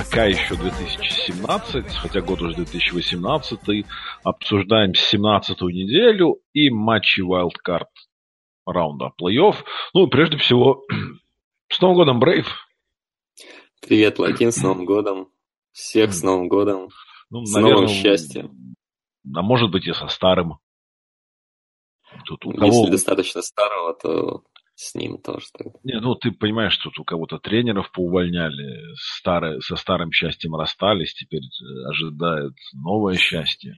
пока еще 2017, хотя год уже 2018. Обсуждаем 17-ю неделю и матчи Wildcard раунда плей-офф. Ну, прежде всего, с Новым годом, Брейв! Привет, Лакин, с Новым годом! Всех с Новым годом! Ну, с новым счастьем! А может быть и со старым. Тут у кого... Если достаточно старого, то с ним тоже. Не, ну ты понимаешь, что тут у кого-то тренеров поувольняли, старые, со старым счастьем расстались, теперь э, ожидает новое счастье.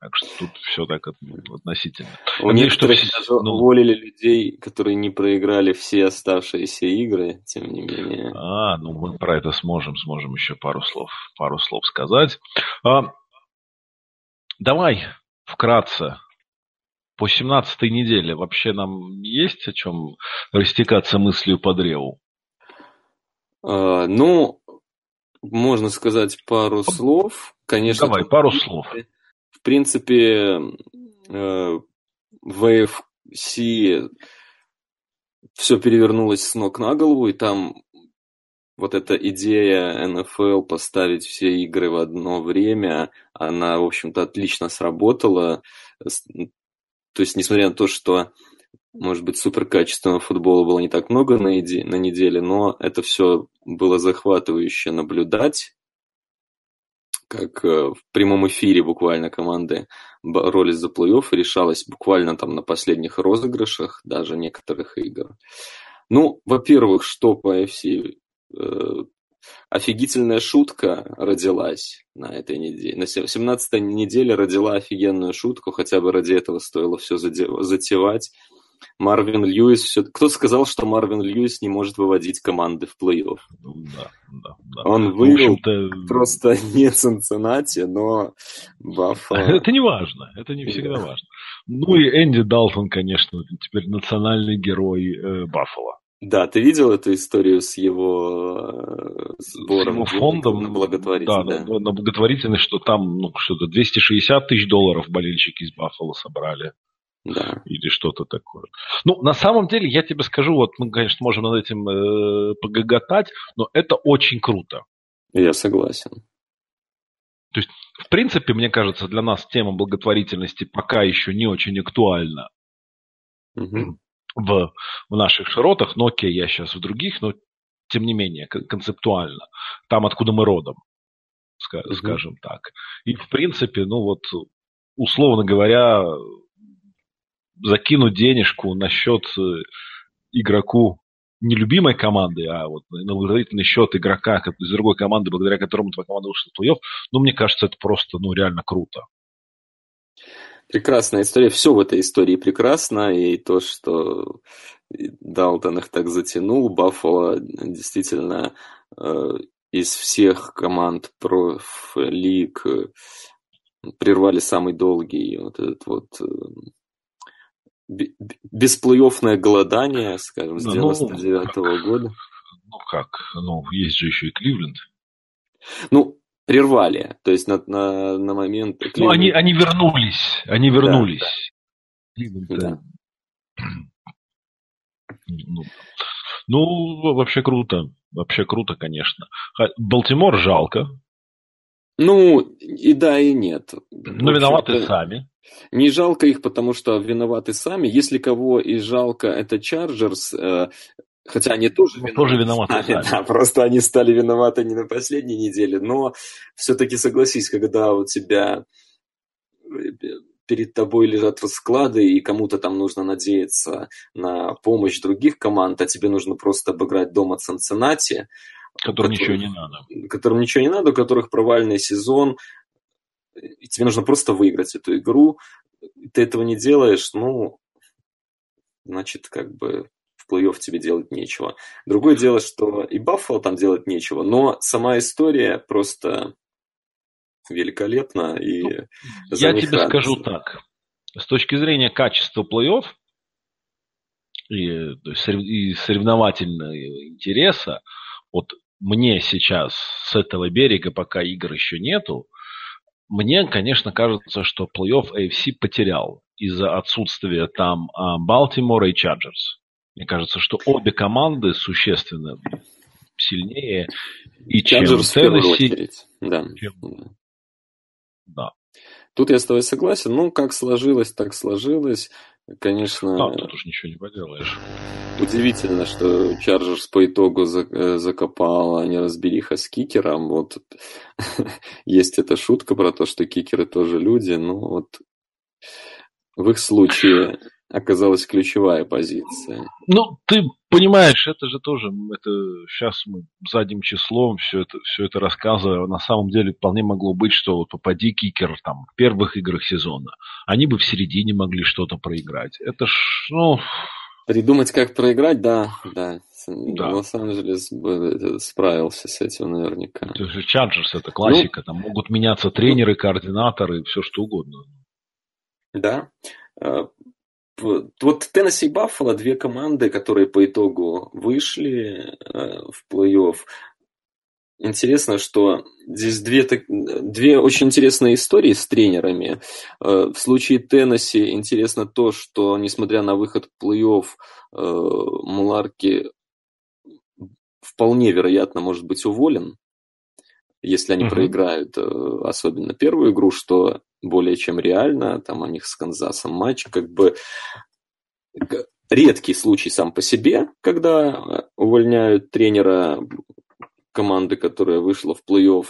Так что тут все так относительно. У Надеюсь, некоторых что... даже ну... уволили людей, которые не проиграли все оставшиеся игры, тем не менее. А, ну мы про это сможем, сможем еще пару слов, пару слов сказать. А, давай вкратце по 17 неделе вообще нам есть о чем растекаться мыслью по древу? А, ну, можно сказать пару слов. Конечно, Давай, пару слов. В принципе, э, в AFC все перевернулось с ног на голову, и там вот эта идея НФЛ поставить все игры в одно время, она, в общем-то, отлично сработала. То есть, несмотря на то, что, может быть, суперкачественного футбола было не так много на, иде- на неделе, но это все было захватывающе наблюдать, как э, в прямом эфире буквально команды боролись за плей-офф и решалось буквально там на последних розыгрышах даже некоторых игр. Ну, во-первых, что по AFC э, офигительная шутка родилась на этой неделе. На 17-й неделе родила офигенную шутку, хотя бы ради этого стоило все затевать. Марвин Льюис, все... кто сказал, что Марвин Льюис не может выводить команды в плей-офф? Ну да, да, да. Он вывел просто не Цинциннати, но Баффало. Это не важно, это не всегда важно. Ну и Энди Далтон, конечно, теперь национальный герой э, Баффало. Да, ты видел эту историю с его э, сбором? С его фондом на благотворительность. Да, да. На, на благотворительность, что там ну, что-то 260 тысяч долларов болельщики из Баффала собрали. Да. Или что-то такое. Ну, на самом деле, я тебе скажу, вот мы, конечно, можем над этим э, погоготать, но это очень круто. Я согласен. То есть, в принципе, мне кажется, для нас тема благотворительности пока еще не очень актуальна. Угу в, в наших широтах, окей, я сейчас в других, но тем не менее, концептуально, там, откуда мы родом, скажем mm-hmm. так. И, в принципе, ну вот, условно говоря, закинуть денежку на счет э, игроку нелюбимой команды, а вот на благотворительный счет игрока из другой команды, благодаря которому твоя команда ушла в плей-офф, ну, мне кажется, это просто, ну, реально круто. Прекрасная история. Все в этой истории прекрасно. И то, что Далтон их так затянул, Баффало действительно э, из всех команд проф-лиг э, прервали самый долгий вот этот вот э, бесплей-оффное голодание, скажем, с 99 -го ну, года. Ну как? Ну, есть же еще и Кливленд. Ну, прервали. То есть на, на, на момент... Ну, они, они вернулись. Они вернулись. Да, да. Ну, ну, вообще круто. Вообще круто, конечно. Балтимор жалко. Ну, и да, и нет. Но виноваты сами. Не жалко их, потому что виноваты сами. Если кого и жалко, это Чарджерс. Хотя они тоже виноваты. Тоже виноваты сами, Да, просто они стали виноваты не на последней неделе, но все-таки согласись, когда у тебя э, перед тобой лежат расклады, и кому-то там нужно надеяться на помощь других команд, а тебе нужно просто обыграть дома Цинциннати. Которым ничего не надо. Которым ничего не надо, у которых провальный сезон, и тебе нужно просто выиграть эту игру. Ты этого не делаешь, ну, значит, как бы в плей-офф тебе делать нечего. Другое дело, что и Баффало там делать нечего, но сама история просто великолепно. И ну, я тебе радость. скажу так. С точки зрения качества плей-офф и, и соревновательного интереса, вот мне сейчас с этого берега, пока игр еще нету, мне, конечно, кажется, что плей-офф AFC потерял из-за отсутствия там Балтимора и Чарджерс. Мне кажется, что обе команды существенно сильнее и чем Теннесси. Да. Чем... да. Тут я с тобой согласен. Ну, как сложилось, так сложилось. Конечно... Да, тут уж ничего не поделаешь. Удивительно, что Чарджерс по итогу э, закопал, а не разбериха с кикером. Вот есть эта шутка про то, что кикеры тоже люди. Ну, вот в их случае оказалась ключевая позиция. Ну, ты понимаешь, это же тоже, это сейчас мы задним числом все это, все это рассказываем. На самом деле вполне могло быть, что вот попади кикер там в первых играх сезона, они бы в середине могли что-то проиграть. Это ж, ну... Придумать, как проиграть, да, да. да. Лос-Анджелес бы справился с этим наверняка. То есть Чарджерс это классика, ну, там могут меняться тренеры, координаторы, все что угодно. Да. Вот Теннесси и Баффало, две команды, которые по итогу вышли э, в плей-офф. Интересно, что здесь две, две очень интересные истории с тренерами. Э, в случае Теннесси интересно то, что, несмотря на выход в плей-офф, э, Муларки вполне вероятно может быть уволен, если они uh-huh. проиграют, особенно первую игру, что более чем реально. Там у них с Канзасом матч как бы редкий случай сам по себе, когда э, увольняют тренера команды, которая вышла в плей-офф.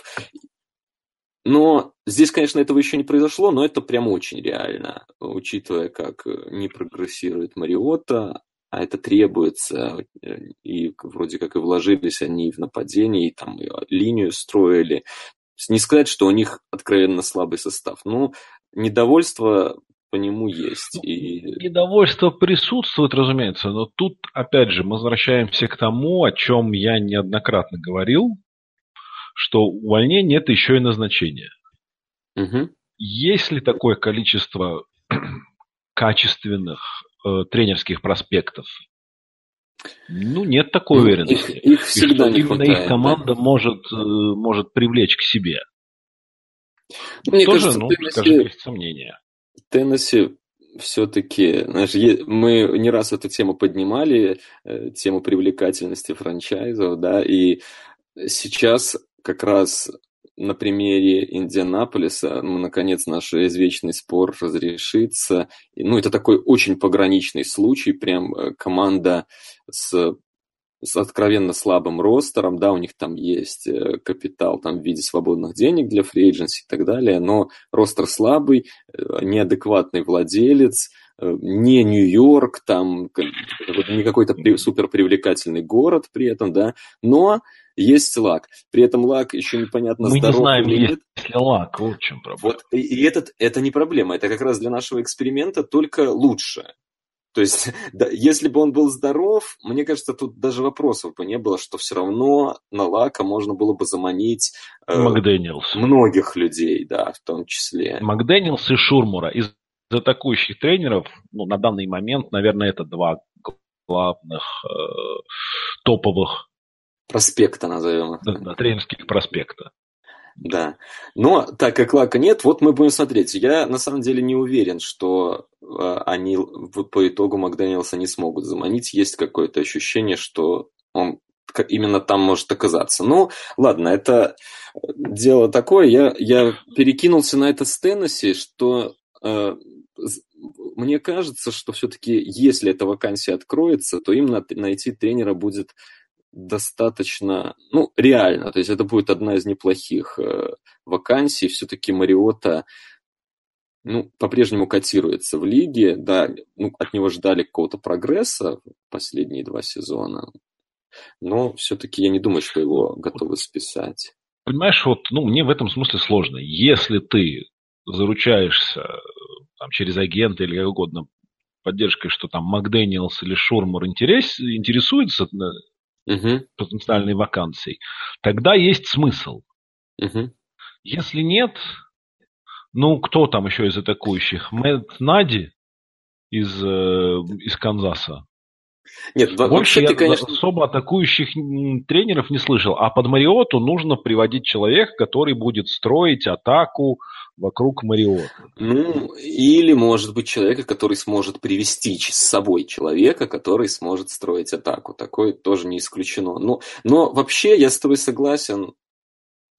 Но здесь, конечно, этого еще не произошло, но это прям очень реально, учитывая, как э, не прогрессирует Мариота, а это требуется, э, и вроде как и вложились они в нападение, и там и линию строили. Не сказать, что у них откровенно слабый состав, но недовольство по нему есть. И... Недовольство присутствует, разумеется, но тут, опять же, мы возвращаемся к тому, о чем я неоднократно говорил, что увольнение – это еще и назначение. Угу. Есть ли такое количество качественных э, тренерских проспектов? Ну, нет такой ну, уверенности. Их, их всегда не именно их команда да? может, э, может привлечь к себе. Мне Тоже, кажется, ну, Теннесси, скажем, есть сомнения. Теннесси все-таки, знаешь, мы не раз эту тему поднимали, э, тему привлекательности франчайзов, да, и сейчас как раз на примере Индианаполиса, ну, наконец, наш извечный спор разрешится. Ну, это такой очень пограничный случай, прям э, команда с с откровенно слабым ростером, да, у них там есть э, капитал там, в виде свободных денег для фрейдженси и так далее, но ростер слабый, э, неадекватный владелец, не Нью-Йорк, там не какой-то супер привлекательный город при этом, да, но есть лак. При этом лак еще непонятно Мы здоров не знаем, или нет. есть ли лак, вот в чем проблема. Вот, и, и этот, это не проблема, это как раз для нашего эксперимента только лучше. То есть, да, если бы он был здоров, мне кажется, тут даже вопросов бы не было, что все равно на Лака можно было бы заманить э, Макдэниелс. многих людей, да, в том числе. Макдэниелс и Шурмура. Из атакующих тренеров, ну, на данный момент, наверное, это два главных э, топовых проспекта, назовем их. Да, да, тренерских проспекта. Да. Но так как Лака нет, вот мы будем смотреть. Я на самом деле не уверен, что э, они по итогу Макдэниелса не смогут заманить. Есть какое-то ощущение, что он именно там может оказаться. Ну, ладно, это дело такое. Я, я перекинулся на это с Теннесси, что э, мне кажется, что все-таки, если эта вакансия откроется, то им найти тренера будет достаточно, ну, реально. То есть это будет одна из неплохих э, вакансий. Все-таки Мариота, ну, по-прежнему котируется в лиге. Да, ну, от него ждали какого-то прогресса последние два сезона. Но все-таки я не думаю, что его готовы списать. Понимаешь, вот, ну, мне в этом смысле сложно. Если ты заручаешься там, через агента или как угодно поддержкой, что там Макдэниелс или Шурмур интерес, интересуется угу. потенциальной вакансией, тогда есть смысл. Угу. Если нет, ну, кто там еще из атакующих? Мэтт Нади из, э, из Канзаса. Нет, Больше я ты, конечно... особо атакующих тренеров не слышал. А под Мариоту нужно приводить человека, который будет строить атаку вокруг Мариота. Ну, или, может быть, человека, который сможет привести с собой человека, который сможет строить атаку. Такое тоже не исключено. Но, но вообще я с тобой согласен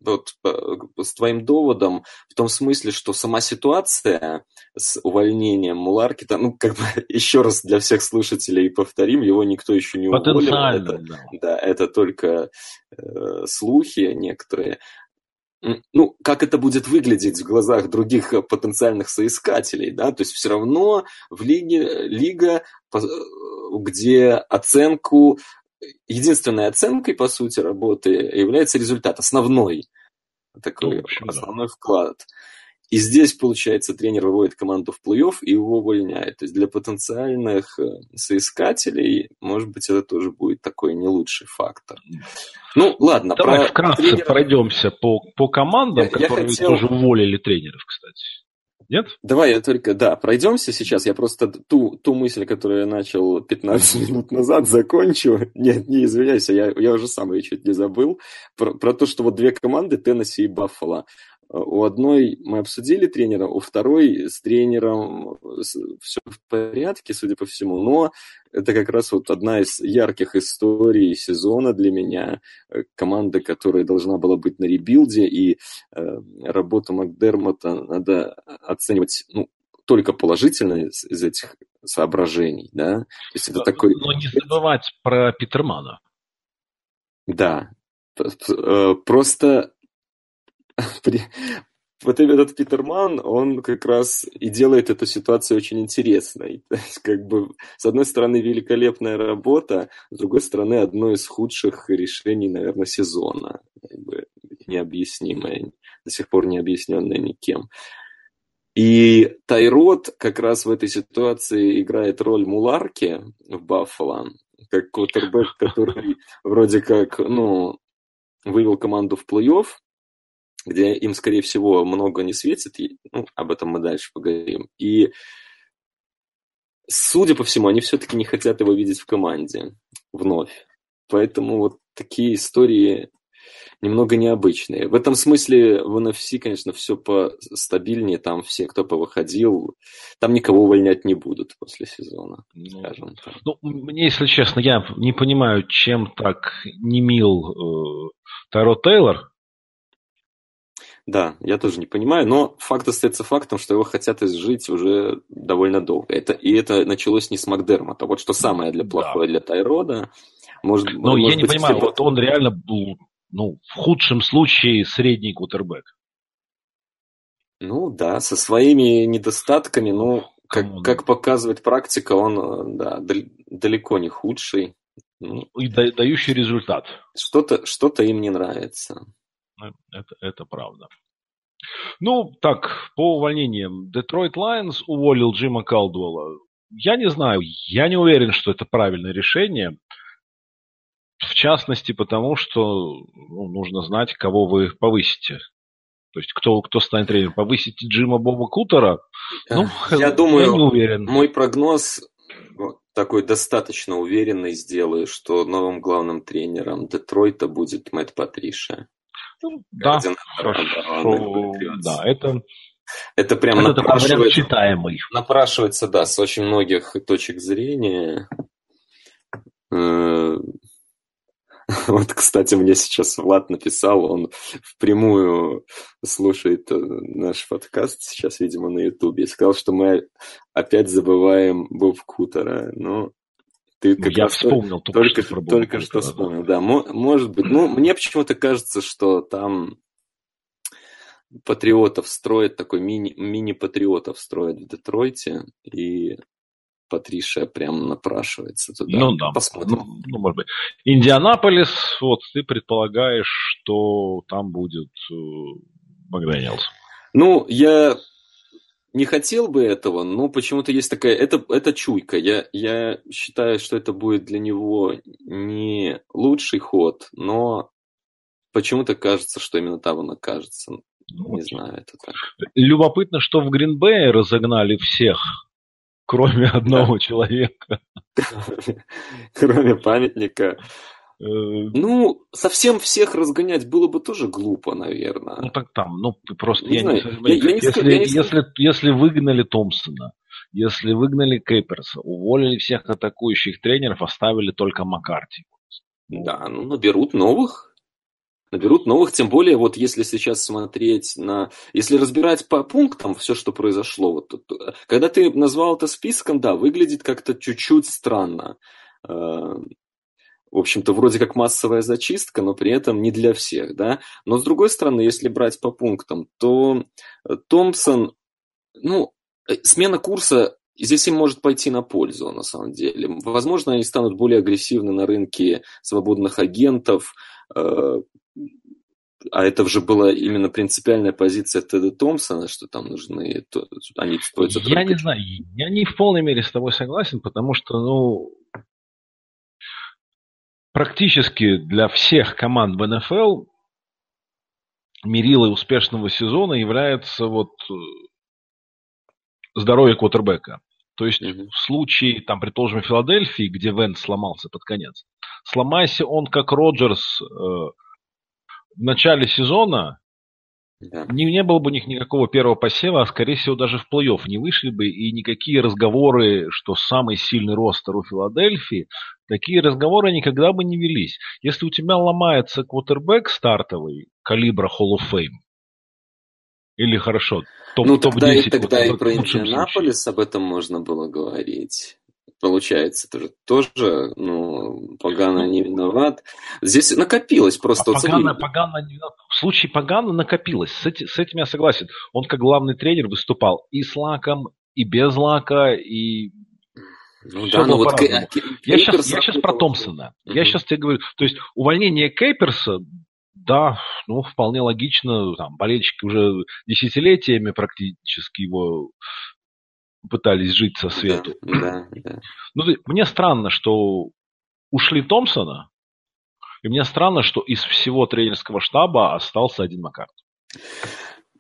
вот, э, с твоим доводом в том смысле, что сама ситуация с увольнением Муларкита, ну, как бы еще раз для всех слушателей повторим, его никто еще не уволил. Это, да. да, это только э, слухи некоторые. Ну, как это будет выглядеть в глазах других потенциальных соискателей, да, то есть все равно в лиге, лига, э, где оценку единственной оценкой, по сути, работы является результат, основной такой ну, основной да. вклад. И здесь, получается, тренер выводит команду в плей-офф и его увольняет. То есть для потенциальных э, соискателей, может быть, это тоже будет такой не лучший фактор. Ну, ладно. Давай про вкратце тренера... пройдемся по, по командам, я, которые я хотел... тоже уволили тренеров, кстати. Нет? Давай я только, да, пройдемся сейчас. Я просто ту, ту мысль, которую я начал 15 минут назад, закончу. Нет, не извиняйся, я, я уже сам ее чуть не забыл. Про, про то, что вот две команды, Теннесси и Баффало. У одной мы обсудили тренера, у второй с тренером все в порядке, судя по всему, но это как раз вот одна из ярких историй сезона для меня. Э, команда, которая должна была быть на ребилде, и э, работу Макдермота надо оценивать ну, только положительно из, из этих соображений. Да? То есть это такой... Но не забывать про Питермана. Да, э, просто вот этот Питерман, он как раз и делает эту ситуацию очень интересной. То есть, как бы, с одной стороны, великолепная работа, с другой стороны, одно из худших решений, наверное, сезона. Как бы, необъяснимое, до сих пор не объясненное никем. И Тайрот как раз в этой ситуации играет роль Муларки в Баффало, как квотербек, который вроде как, ну, вывел команду в плей-офф, где им, скорее всего, много не светит, и, ну, об этом мы дальше поговорим. И, судя по всему, они все-таки не хотят его видеть в команде вновь. Поэтому вот такие истории немного необычные. В этом смысле в NFC, конечно, все постабильнее. Там все, кто повыходил, там никого увольнять не будут после сезона, ну, скажем так. Ну, мне, если честно, я не понимаю, чем так не мил э, Таро Тейлор, да, я тоже не понимаю, но факт остается фактом, что его хотят изжить уже довольно долго. Это, и это началось не с Макдермота. Вот что самое для плохое да. для Тайрода. Может, ну, может я не быть, понимаю, вот он реально был, ну, в худшем случае средний кутербэк. Ну да, со своими недостатками, ну, как, как показывает практика, он да, далеко не худший. Ну, и дающий результат. Что-то что им не нравится. Ну, это, это правда. Ну, так, по увольнениям. Детройт Лайонс уволил Джима Калдуэлла. Я не знаю, я не уверен, что это правильное решение. В частности, потому что ну, нужно знать, кого вы повысите. То есть, кто, кто станет тренером? Повысите Джима Боба Кутера? Ну, я думаю, я не уверен. Мой прогноз такой достаточно уверенный сделаю, что новым главным тренером Детройта будет Мэтт Патриша. Да, хорошо, да, это, это прям это напрашивается, читаемый. напрашивается, да, с очень многих точек зрения. Э, вот, кстати, мне сейчас Влад написал, он впрямую слушает э, наш подкаст сейчас, видимо, на Ютубе, и сказал, что мы опять забываем Боб Кутера. Ну, ты как Я вспомнил только, только, что, только что вспомнил, да. Может быть. Ну, мне почему-то кажется, что там патриотов строят, такой мини, мини-патриотов строят в Детройте, и Патриша прям напрашивается туда. Ну да, посмотрим. Ну, ну, может быть. Индианаполис, вот ты предполагаешь, что там будет э, Макдоналдс. Ну, я не хотел бы этого, но почему-то есть такая... Это, это чуйка. Я, я считаю, что это будет для него не лучший ход, но почему-то кажется, что именно там он окажется. Не знаю, это так. Любопытно, что в Гринбее разогнали всех, кроме одного человека. Кроме памятника. Э, ну, совсем всех разгонять было бы тоже глупо, наверное. Ну так там, ну просто не я, знаю. не, я, я не если, я не если, если выгнали Томпсона, если выгнали Кейперса, уволили всех атакующих тренеров, оставили только Маккарти. Да, ну наберут новых, наберут новых, тем более вот если сейчас смотреть на, если разбирать по пунктам все, что произошло, вот, когда ты назвал это списком, да, выглядит как-то чуть-чуть странно. Э, в общем-то, вроде как массовая зачистка, но при этом не для всех, да. Но с другой стороны, если брать по пунктам, то Томпсон, ну, э, смена курса здесь им может пойти на пользу, на самом деле. Возможно, они станут более агрессивны на рынке свободных агентов, э, а это уже была именно принципиальная позиция Теда Томпсона, что там нужны, то, они стоят Я не знаю, я не в полной мере с тобой согласен, потому что, ну, практически для всех команд в НФЛ мерилой успешного сезона является вот э, здоровье квотербека. То есть mm-hmm. в случае, там, предположим, Филадельфии, где Вент сломался под конец, сломайся он как Роджерс э, в начале сезона, да. не, не было бы у них никакого первого посева, а скорее всего даже в плей-офф не вышли бы, и никакие разговоры, что самый сильный ростер у Филадельфии, такие разговоры никогда бы не велись. Если у тебя ломается квотербек стартовый калибра Hall of Fame, или хорошо, топ, ну, тогда, топ-10, и, тогда вот, и про Индианаполис об этом можно было говорить получается тоже, тоже ну, Погано не виноват. Здесь накопилось просто. А Погано, Погано не виноват. В случае Погано накопилось. С, эти, с этим я согласен. Он как главный тренер выступал и с лаком, и без лака, и ну, да, ну вот Кей... я, сейчас, я сейчас про Томпсона. Угу. Я сейчас тебе говорю, то есть увольнение Кейперса, да, ну, вполне логично, там, болельщики уже десятилетиями практически его пытались жить со свету. Да, да, да. Ну, мне странно, что ушли Томпсона, и мне странно, что из всего тренерского штаба остался один Маккарт.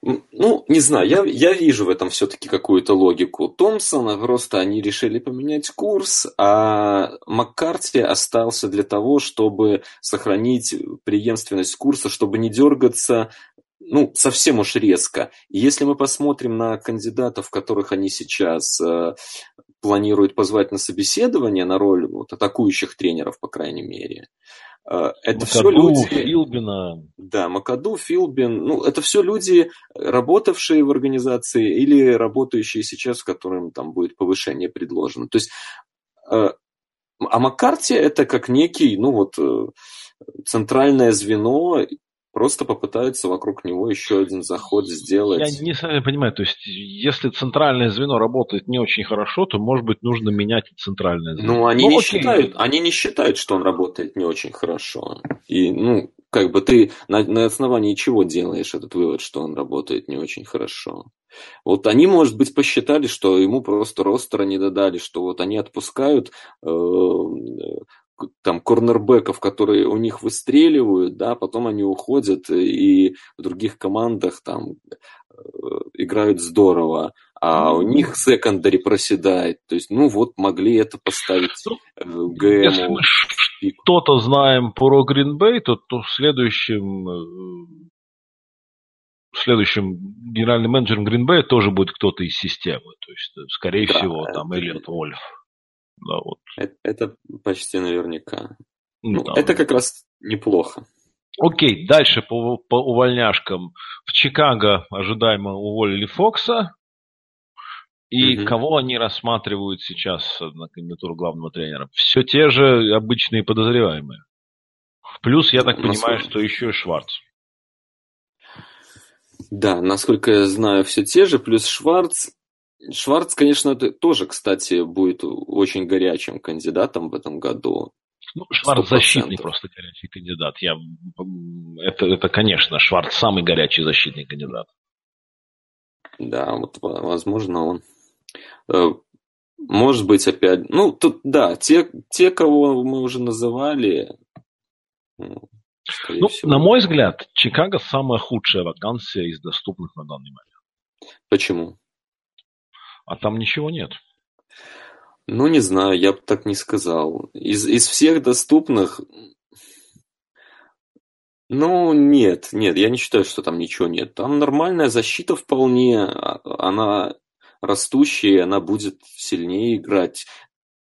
Ну, не знаю, я, я вижу в этом все-таки какую-то логику Томпсона, просто они решили поменять курс, а Маккарти остался для того, чтобы сохранить преемственность курса, чтобы не дергаться ну, совсем уж резко. И если мы посмотрим на кандидатов, которых они сейчас э, планируют позвать на собеседование, на роль вот, атакующих тренеров, по крайней мере, это Макаду, все люди... Филбина. Да, Макаду, Филбин. Ну, это все люди, работавшие в организации или работающие сейчас, которым там будет повышение предложено. То есть, э, а Маккарти это как некий, ну вот, э, центральное звено просто попытаются вокруг него еще один заход сделать. Я не совсем понимаю, то есть если центральное звено работает не очень хорошо, то может быть нужно менять центральное звено. Ну, они ну, не окей. считают, они не считают, что он работает не очень хорошо. И, ну, как бы ты на, на основании чего делаешь этот вывод, что он работает не очень хорошо? Вот они, может быть, посчитали, что ему просто ростера не додали, что вот они отпускают э, там корнербеков, которые у них выстреливают, да, потом они уходят и в других командах там э, играют здорово, а у них секондари проседает. То есть, ну вот, могли это поставить ну, ГМ. Что-то знаем про Гринбей, то, то в следующем э, следующим генеральным менеджером Гринбея тоже будет кто-то из системы. То есть, скорее да, всего, там Эллиот Вольф. Да, вот. это, это почти наверняка. Ну, ну, это как раз неплохо. Окей, дальше по, по увольняшкам. В Чикаго ожидаемо уволили Фокса. И угу. кого они рассматривают сейчас на кандидатуру главного тренера? Все те же обычные подозреваемые. Плюс, я так Насколько... понимаю, что еще и Шварц. Да, насколько я знаю, все те же, плюс Шварц. Шварц, конечно, тоже, кстати, будет очень горячим кандидатом в этом году. Ну, Шварц 100%. защитный просто горячий кандидат. Я, это, это, конечно, Шварц самый горячий защитный кандидат. Да, вот, возможно, он. Э, может быть, опять... Ну, тут, да, те, те, кого мы уже называли, ну, Ну, всего. на мой взгляд, Чикаго самая худшая вакансия из доступных на данный момент. Почему? А там ничего нет. Ну, не знаю, я бы так не сказал. Из, из всех доступных... Ну, нет, нет, я не считаю, что там ничего нет. Там нормальная защита вполне, а, она растущая, она будет сильнее играть.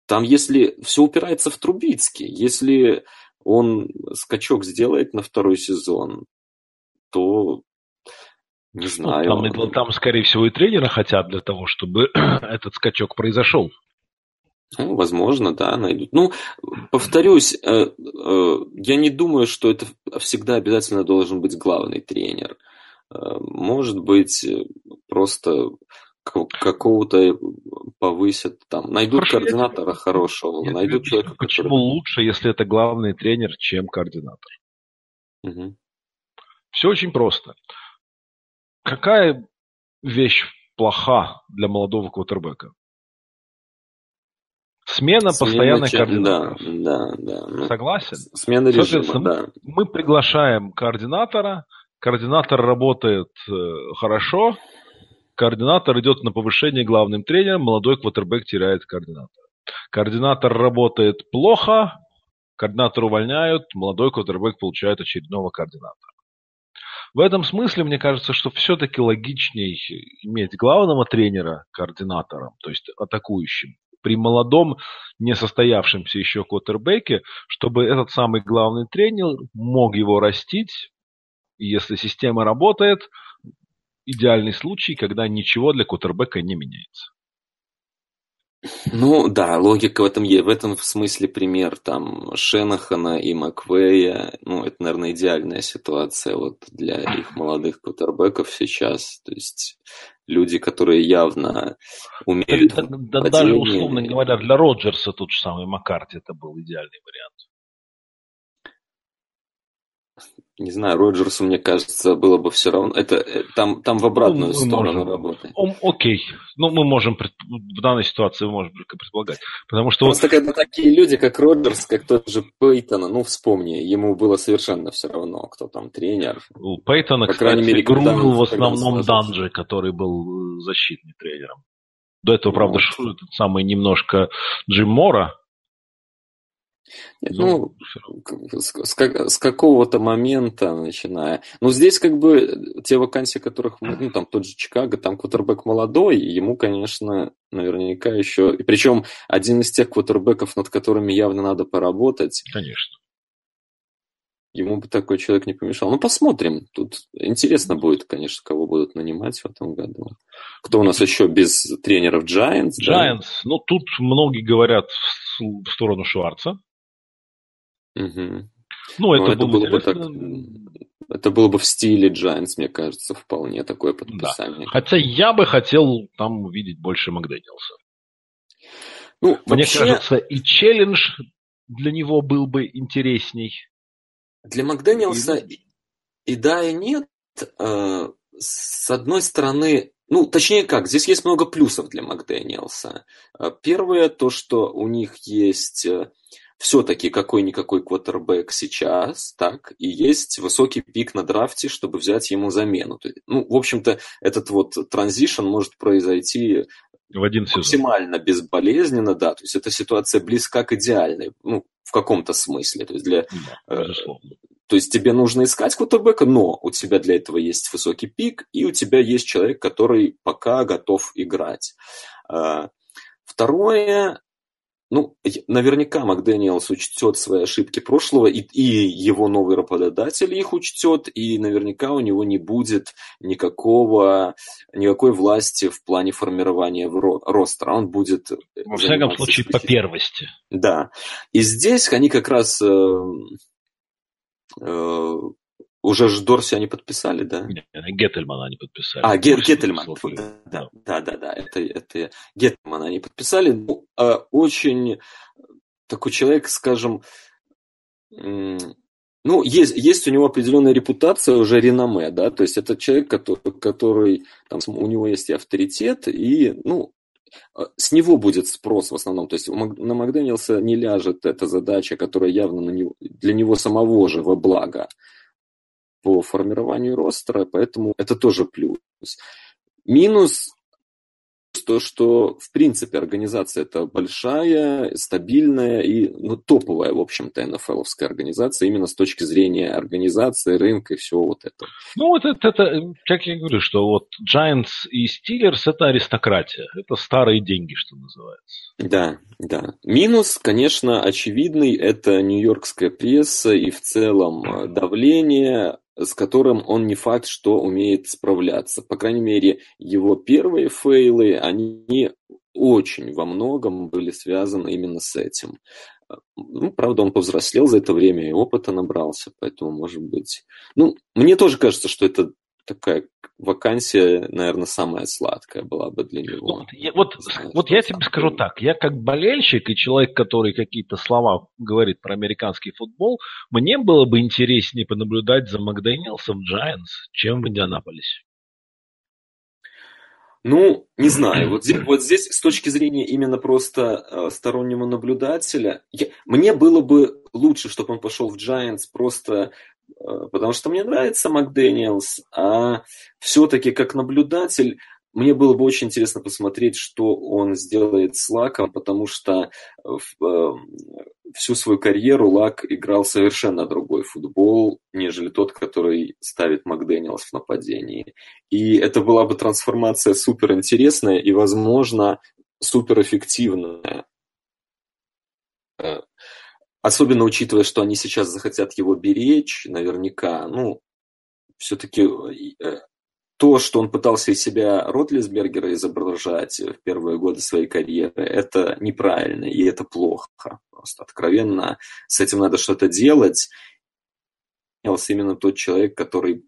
Там, если все упирается в Трубицкий, если он скачок сделает на второй сезон, то не ну, знаю. Ну, там, там, скорее всего, и тренера хотят для того, чтобы этот скачок произошел. Ну, возможно, да, найдут. Ну, повторюсь, э, э, я не думаю, что это всегда обязательно должен быть главный тренер. Э, может быть, просто какого-то повысят там. Найдут Хорошо, координатора я... хорошего, я найдут человека, Почему который... лучше, если это главный тренер, чем координатор? Угу. Все очень просто. Какая вещь плоха для молодого квотербека? Смена, Смена постоянной чем... координаторов. Да, да, да. Согласен? Смена режима, да. Мы приглашаем координатора, координатор работает э, хорошо, координатор идет на повышение главным тренером, молодой квотербек теряет координатора. Координатор работает плохо, координатор увольняют, молодой квотербек получает очередного координатора. В этом смысле, мне кажется, что все-таки логичней иметь главного тренера координатором, то есть атакующим, при молодом, не состоявшемся еще квотербеке, чтобы этот самый главный тренер мог его растить, если система работает, идеальный случай, когда ничего для квотербека не меняется. Ну да, логика в этом есть. В этом в смысле пример там Шенахана и Маквея. Ну, это, наверное, идеальная ситуация вот для их молодых квотербеков сейчас. То есть люди, которые явно умеют... Да, да, даже, условно говоря, для Роджерса тот же самый Маккарти это был идеальный вариант не знаю, Роджерсу, мне кажется, было бы все равно. Это э, там, там в обратную ну, сторону можем, работает. Окей. Ну, мы можем в данной ситуации мы можем только предполагать. Потому что Просто вот... когда такие люди, как Роджерс, как тот же Пейтон, ну, вспомни, ему было совершенно все равно, кто там тренер. У Пейтона, По кстати, мере, был в основном Данджи, который был защитным тренером. До этого, правда, ну, этот самый немножко Джим Мора, нет, ну, с, с, с какого-то момента начиная. Ну, здесь как бы те вакансии, которых мы, ну, там тот же Чикаго, там квотербек молодой, ему, конечно, наверняка еще... И причем один из тех квотербеков, над которыми явно надо поработать. Конечно. Ему бы такой человек не помешал. Ну, посмотрим. Тут интересно будет, конечно, кого будут нанимать в этом году. Кто у нас еще без тренеров? Giants? Giants. Да? Ну, тут многие говорят в сторону Шварца. Угу. Ну, это, это было бы так... Это было бы в стиле Giants, мне кажется, вполне такое подписание. Да. Хотя я бы хотел там увидеть больше Макдэниелса. Ну, Мне вообще... кажется, и челлендж для него был бы интересней. Для Макдэниелса и, и да, и нет. Э, с одной стороны, ну, точнее как, здесь есть много плюсов для Макдэниелса. Э, первое, то, что у них есть э, все-таки какой-никакой квотербек сейчас, так, и есть высокий пик на драфте, чтобы взять ему замену. Ну, в общем-то, этот вот транзишн может произойти в один максимально сезон. безболезненно, да, то есть эта ситуация близка к идеальной, ну, в каком-то смысле, то есть для... Да, э, то есть тебе нужно искать квотербека, но у тебя для этого есть высокий пик, и у тебя есть человек, который пока готов играть. Э, второе, ну, наверняка Макдэниелс учтет свои ошибки прошлого, и, и его новый работодатель их учтет, и наверняка у него не будет никакого, никакой власти в плане формирования ростера. Он будет... Во всяком случае, по первости. Да. И здесь они как раз э, э, уже же Дорси они подписали, да? Нет, Геттельмана они подписали. А, Ге- Геттельман. Да, да, да, да, это, это Геттельмана они подписали. Ну, а, очень такой человек, скажем, ну, есть, есть у него определенная репутация, уже реноме, да, то есть это человек, который, который там, у него есть и авторитет, и, ну, с него будет спрос в основном. То есть на Макдэниелса не ляжет эта задача, которая явно на него, для него самого же во благо по формированию ростера, поэтому это тоже плюс. Минус то, что в принципе организация это большая, стабильная и ну, топовая, в общем-то, НФЛовская организация именно с точки зрения организации, рынка и всего вот этого. Ну, вот это, это, как я говорю, что вот Giants и Steelers это аристократия, это старые деньги, что называется. Да, да. Минус, конечно, очевидный, это нью-йоркская пресса и в целом э, давление, с которым он не факт, что умеет справляться. По крайней мере, его первые фейлы, они очень во многом были связаны именно с этим. Ну, правда, он повзрослел за это время и опыта набрался, поэтому, может быть... Ну, мне тоже кажется, что это такая вакансия, наверное, самая сладкая была бы для него. Вот, я, вот, вот я тебе скажу так, я как болельщик и человек, который какие-то слова говорит про американский футбол, мне было бы интереснее понаблюдать за Макдэниелсом Giants, чем в Индианаполисе. Ну, не знаю, вот здесь, вот здесь с точки зрения именно просто э, стороннего наблюдателя, я, мне было бы лучше, чтобы он пошел в Giants просто потому что мне нравится МакДэниелс, а все-таки как наблюдатель мне было бы очень интересно посмотреть, что он сделает с Лаком, потому что э, всю свою карьеру Лак играл совершенно другой футбол, нежели тот, который ставит МакДэниелс в нападении. И это была бы трансформация супер интересная и, возможно, супер эффективная. Э, Особенно учитывая, что они сейчас захотят его беречь, наверняка. Ну, все-таки э, то, что он пытался из себя Ротлисбергера изображать в первые годы своей карьеры, это неправильно и это плохо. Просто откровенно с этим надо что-то делать. Именно тот человек, который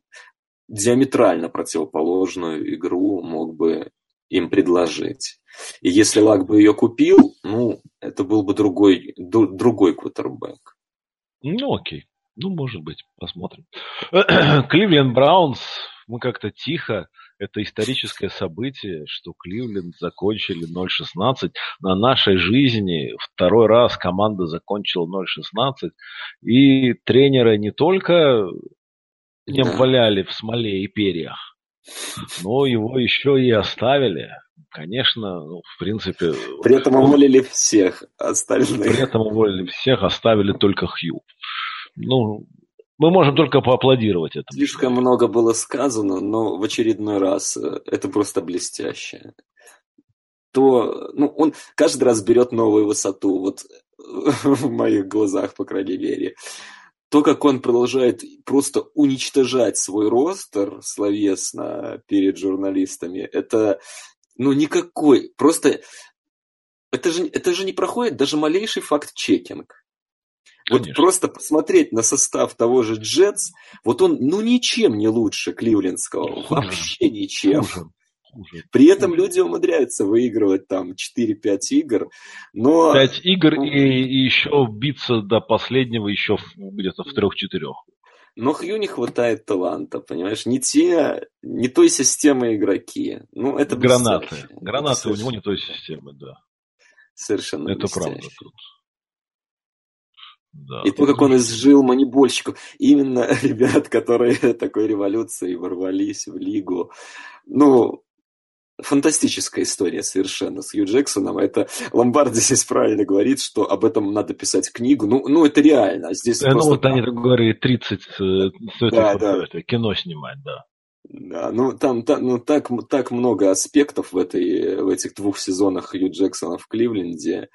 диаметрально противоположную игру мог бы им предложить. И если Лак бы ее купил, ну, это был бы другой, другой квотербек. Ну, окей. Ну, может быть, посмотрим. Кливленд Браунс, мы как-то тихо, это историческое событие, что Кливленд закончили 0-16. На нашей жизни второй раз команда закончила 0-16. И тренера не только не да. валяли в смоле и перьях, но его еще и оставили. Конечно, ну, в принципе... При этом уволили всех остальных. При этом уволили всех, оставили только Хью. Ну, мы можем только поаплодировать этому. Слишком много было сказано, но в очередной раз э, это просто блестяще. То, ну, он каждый раз берет новую высоту, вот в моих глазах, по крайней мере то, как он продолжает просто уничтожать свой ростер словесно перед журналистами, это, ну, никакой, просто, это же, это же не проходит даже малейший факт-чекинг. Вот просто посмотреть на состав того же Джетс, вот он, ну, ничем не лучше Кливлендского, вообще ничем. Хуже. При этом люди умудряются выигрывать там 4-5 игр, но... 5 игр ну, и, и еще биться до последнего еще где-то в 3-4. Но Хью не хватает таланта, понимаешь? Не те, не той системы игроки. Ну, это Гранаты. Гранаты это у него не той системы, да. Совершенно Это правда тут. Да, и то, как он изжил манибольщиков. Именно ребят, которые такой революцией ворвались в лигу. Ну, фантастическая история совершенно с Хью Джексоном. Это Ломбарди здесь правильно говорит, что об этом надо писать книгу. Ну, ну это реально. Здесь ну, вот они говорили 30, стоит да, да. Кино снимать, да. Да, ну там, там ну, так, так много аспектов в, этой, в этих двух сезонах Хью Джексона в Кливленде.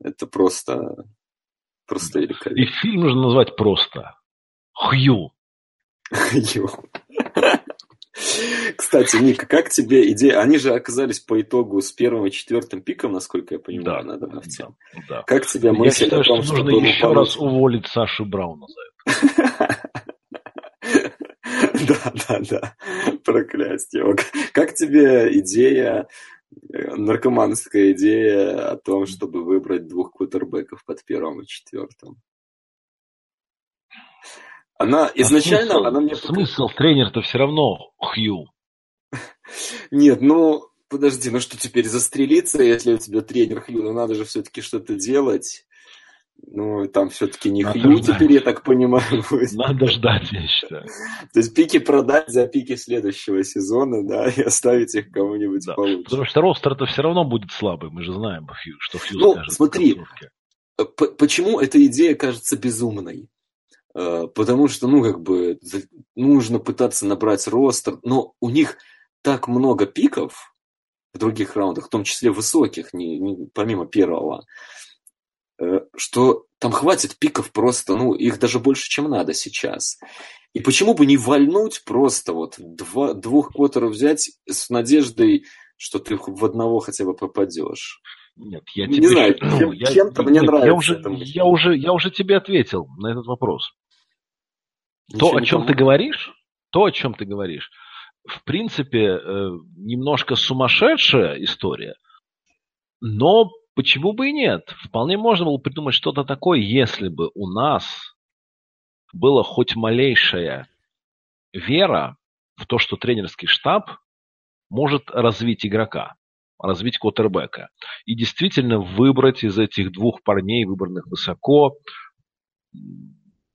Это просто, просто великолепно. И фильм нужно назвать просто Хью. Хью. Кстати, Ника, как тебе идея? Они же оказались по итогу с первым и четвертым пиком, насколько я понимаю, да, на драфте. Да, да. Как тебе мысль я считаю, о том, что, что нужно еще получить... раз уволить Сашу Брауна за это? Да, да, да. Проклятие. Как тебе идея, э, наркоманская идея о том, чтобы выбрать двух квотербеков под первым и четвертым? Она а изначально, смысл, она мне... Смысл тренер-то все равно Хью. Нет, ну, подожди, ну что теперь застрелиться, если у тебя тренер Хью? Ну надо же все-таки что-то делать. Ну, там все-таки не Надо Хью ждать. теперь, я так понимаю. Надо ждать, я считаю. То есть пики продать за пики следующего сезона, да, и оставить их кому-нибудь да. получше. Потому что ростер это все равно будет слабый, мы же знаем, что Хью Ну, смотри, почему эта идея кажется безумной? Э, потому что, ну, как бы, нужно пытаться набрать ростер, но у них так много пиков в других раундах, в том числе высоких, не, не, помимо первого, Э, что там хватит пиков просто, ну, их даже больше, чем надо сейчас. И почему бы не вальнуть просто вот два, двух квотеров взять с надеждой, что ты в одного хотя бы попадешь? Нет, я не тебе... знаю, ну, чем, я, чем-то мне нравится. Я уже, я, уже, я уже тебе ответил на этот вопрос. Ничего то, о чем ты говоришь, то, о чем ты говоришь, в принципе, э, немножко сумасшедшая история, но Почему бы и нет? Вполне можно было придумать что-то такое, если бы у нас была хоть малейшая вера в то, что тренерский штаб может развить игрока, развить квотербека. И действительно выбрать из этих двух парней, выбранных высоко,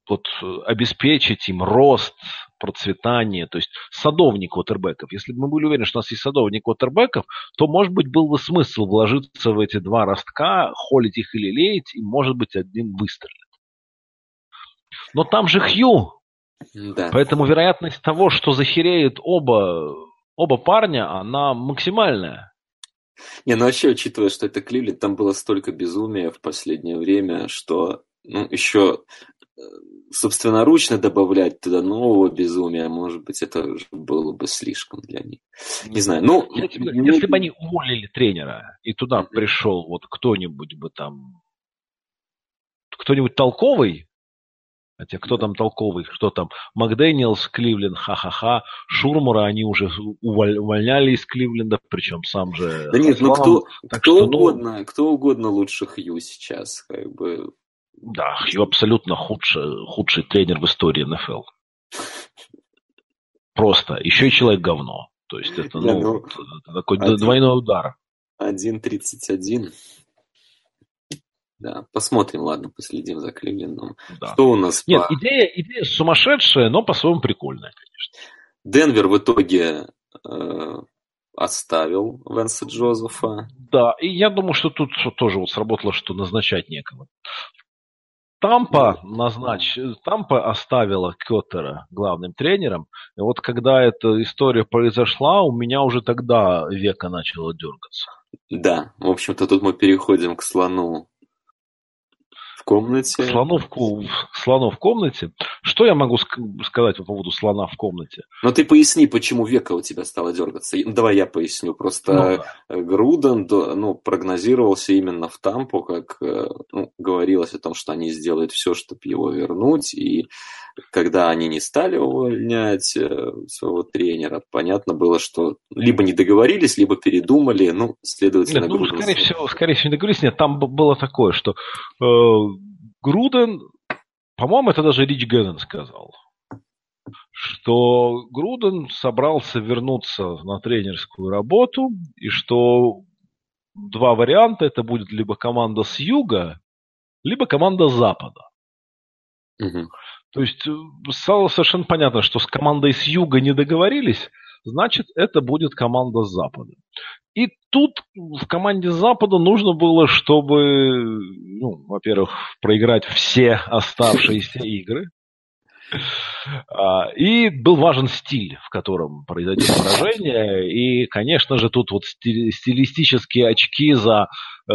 вот, обеспечить им рост, процветание, то есть садовник квотербеков. Если бы мы были уверены, что у нас есть садовник квотербеков, то, может быть, был бы смысл вложиться в эти два ростка, холить их или леять, и, может быть, один выстрелит. Но там же Хью. Да. Поэтому вероятность того, что захереют оба, оба парня, она максимальная. Не, ну вообще, учитывая, что это Кливленд, там было столько безумия в последнее время, что ну, еще э, собственноручно добавлять туда нового безумия, может быть, это уже было бы слишком для них. Не знаю, ну... Если, не... если бы они уволили тренера, и туда пришел вот кто-нибудь бы там... Кто-нибудь толковый, Хотя кто там толковый, кто там? Макдэниелс, Кливленд, ха-ха-ха. Шурмура они уже увольняли из Кливленда, причем сам же... Да нет, ну кто, кто, что, ну угодно, ну... кто угодно лучше Хью сейчас. Как бы да, Хью абсолютно худший, худший тренер в истории НФЛ. Просто. Еще и человек говно. То есть это, ну, ну это такой один, двойной удар. 1.31. Да, посмотрим, ладно, последим за Кливлендом. Да. Что у нас? Нет, по... идея, идея сумасшедшая, но по-своему прикольная, конечно. Денвер в итоге э, оставил Венса Джозефа. Да, и я думаю, что тут тоже вот сработало, что назначать некого. Тампа назнач... Тампа оставила Кеттера главным тренером. И вот когда эта история произошла, у меня уже тогда века начало дергаться. Да, в общем-то тут мы переходим к слону в комнате. Слону в, слону в комнате. Что я могу сказать по поводу слона в комнате? Ну ты поясни, почему века у тебя стало дергаться. Ну, давай я поясню. Просто ну, да. Груден ну, прогнозировался именно в Тампу, как э, ну, говорилось о том, что они сделают все, чтобы его вернуть. И когда они не стали увольнять э, своего тренера, понятно было, что либо не договорились, либо передумали, ну, следовательно... Нет, ну, скорее всего, скорее всего, не договорились. Нет, там было такое, что э, Груден, по-моему, это даже Рич Геннон сказал, что Груден собрался вернуться на тренерскую работу, и что два варианта, это будет либо команда с юга, либо команда с запада. Угу. То есть э, стало совершенно понятно, что с командой с юга не договорились, значит, это будет команда запада. И тут в команде запада нужно было, чтобы, ну, во-первых, проиграть все оставшиеся игры. А, и был важен стиль, в котором произойдет поражение. И, конечно же, тут вот стилистические очки за э,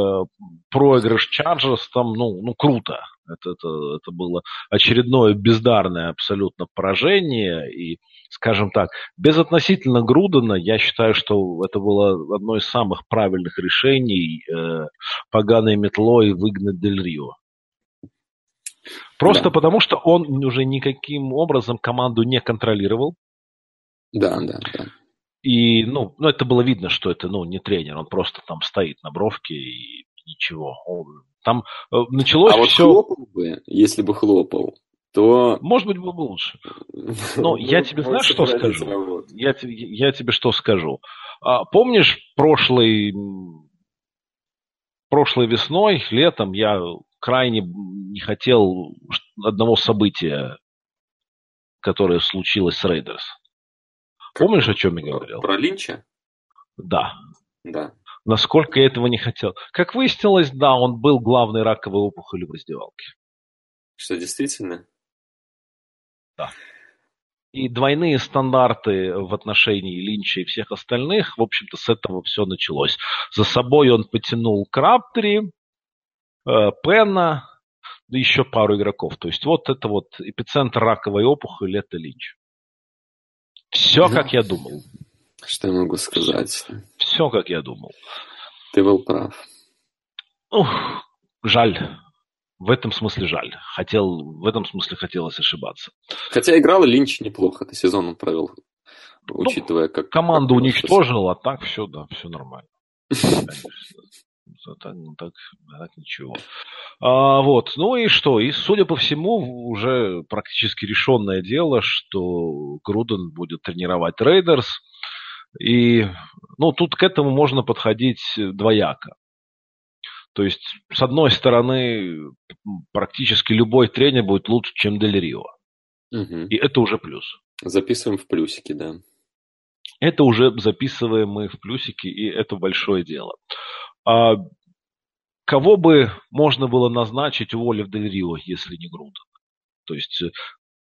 проигрыш Чарджерс там, ну, ну, круто. Это, это, это было очередное бездарное абсолютно поражение. И, скажем так, безотносительно Грудена, я считаю, что это было одно из самых правильных решений э, поганой метлой выгнать Дель Рио. Просто да. потому, что он уже никаким образом команду не контролировал. Да, да, да. И, ну, ну, это было видно, что это, ну, не тренер, он просто там стоит на бровке и ничего. Он, там э, началось а все... вот хлопал бы, если бы хлопал, то... Может быть, было бы лучше. Но я тебе знаешь, что скажу? Я, я тебе что скажу? А, помнишь, прошлый, прошлой весной, летом я крайне не хотел одного события, которое случилось с Рейдерс. Помнишь, о чем я говорил? Про Линча? Да. Да. Насколько я этого не хотел. Как выяснилось, да, он был главной раковой опухолью в раздевалке. Что, действительно? Да. И двойные стандарты в отношении Линча и всех остальных, в общем-то, с этого все началось. За собой он потянул Крабтри, э, Пена, да еще пару игроков. То есть вот это вот эпицентр раковой опухоли, это Линч. Все, ну, как я думал. Что я могу сказать? Все, как я думал. Ты был прав. Ух, жаль. В этом смысле жаль. Хотел, в этом смысле хотелось ошибаться. Хотя играл Линч неплохо. Ты сезон он провел, ну, учитывая, как... Команду как уничтожил, а так все, да, все нормально. Так, так, так ничего. А, вот, ну и что? И, судя по всему, уже практически решенное дело, что Груден будет тренировать Рейдерс. И, ну, тут к этому можно подходить двояко. То есть, с одной стороны, практически любой тренер будет лучше, чем Дель Рио. Угу. И это уже плюс. Записываем в плюсики, да. Это уже записываем мы в плюсики, и это большое дело. А кого бы можно было назначить, уволив Дель Рио, если не Груден? То есть,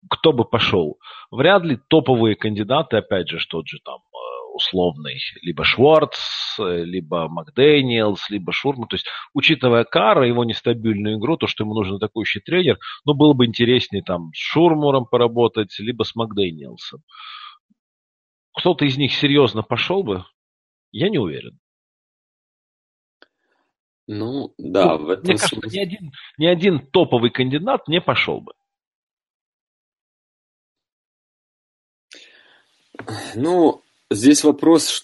кто бы пошел? Вряд ли топовые кандидаты, опять же, тот же там условный либо Шварц, либо Макдэниелс, либо Шурман. То есть, учитывая Кара, его нестабильную игру, то, что ему нужен атакующий тренер, ну, было бы интереснее там с Шурмуром поработать, либо с Макдэниелсом. Кто-то из них серьезно пошел бы? Я не уверен. Ну, да, ну, в этом Мне кажется, смысле... ни один, ни один топовый кандидат не пошел бы. Ну, Здесь вопрос,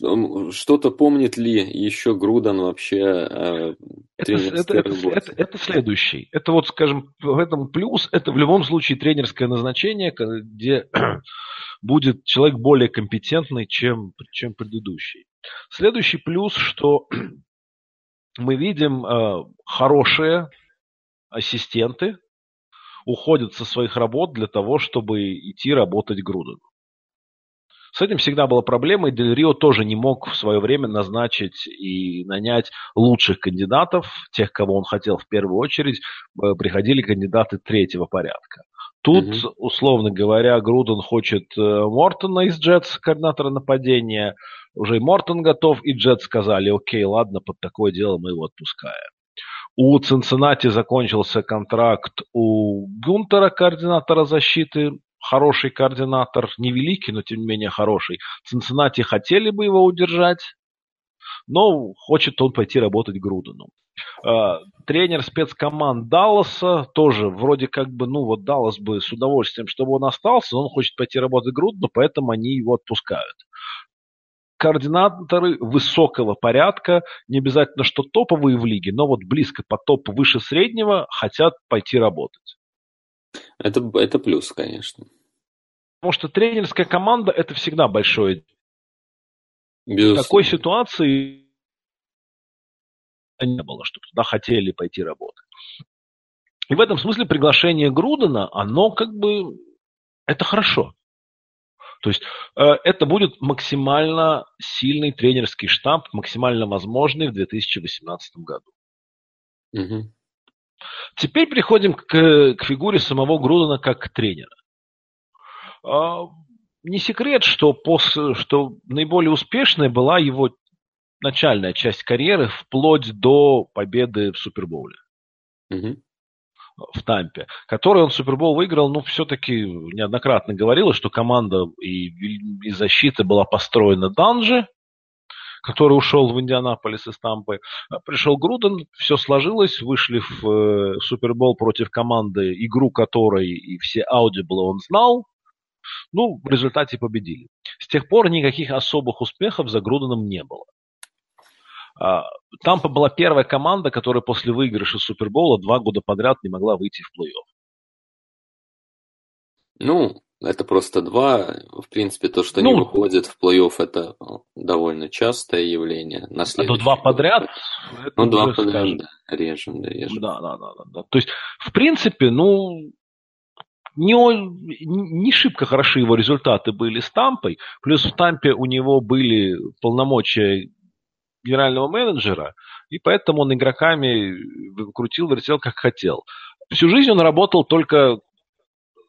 что-то помнит ли еще Грудан вообще э, это, это, это, это, это следующий. Это вот, скажем, в этом плюс, это в любом случае тренерское назначение, где будет человек более компетентный, чем, чем предыдущий. Следующий плюс, что мы видим э, хорошие ассистенты уходят со своих работ для того, чтобы идти работать Грудану. С этим всегда была проблема, и Дель Рио тоже не мог в свое время назначить и нанять лучших кандидатов, тех, кого он хотел в первую очередь, приходили кандидаты третьего порядка. Тут, угу. условно говоря, Груден хочет э, Мортона из Джетс, координатора нападения. Уже и Мортон готов, и Джетс сказали, окей, ладно, под такое дело мы его отпускаем. У Цинциннати закончился контракт у Гунтера, координатора защиты хороший координатор, невеликий, но тем не менее хороший. Цинциннати хотели бы его удержать, но хочет он пойти работать Грудену. Uh, тренер спецкоманд Далласа тоже вроде как бы, ну вот Даллас бы с удовольствием, чтобы он остался, но он хочет пойти работать Грудену, поэтому они его отпускают. Координаторы высокого порядка, не обязательно что топовые в лиге, но вот близко по топу выше среднего хотят пойти работать. Это, это плюс, конечно. Потому что тренерская команда – это всегда большое Безусловно. В такой ситуации не было, чтобы туда хотели пойти работать. И в этом смысле приглашение Грудена, оно как бы, это хорошо. То есть э, это будет максимально сильный тренерский штаб, максимально возможный в 2018 году. Угу. Теперь переходим к, к фигуре самого Грудена как тренера. А, не секрет, что, после, что наиболее успешной была его начальная часть карьеры вплоть до победы в Супербоуле. Угу. В Тампе, который он Супербол выиграл, ну, все-таки неоднократно говорилось, что команда и, и защита была построена Данжи, который ушел в Индианаполис из Тампы. А пришел Груден, все сложилось, вышли в э, Супербол против команды, игру которой и все аудиблы он знал. Ну, в результате победили. С тех пор никаких особых успехов за Груденом не было. А, Тампа была первая команда, которая после выигрыша Супербола два года подряд не могла выйти в плей-офф. Ну, это просто два. В принципе, то, что ну, они выходят в плей-офф, это довольно частое явление. На ну, два подряд? Ну, два подряд, да. Режем, да, режем. Да, да, да, да, да. То есть, в принципе, ну, не, не шибко хороши его результаты были с Тампой. Плюс в Тампе у него были полномочия генерального менеджера, и поэтому он игроками крутил, вертел как хотел. Всю жизнь он работал только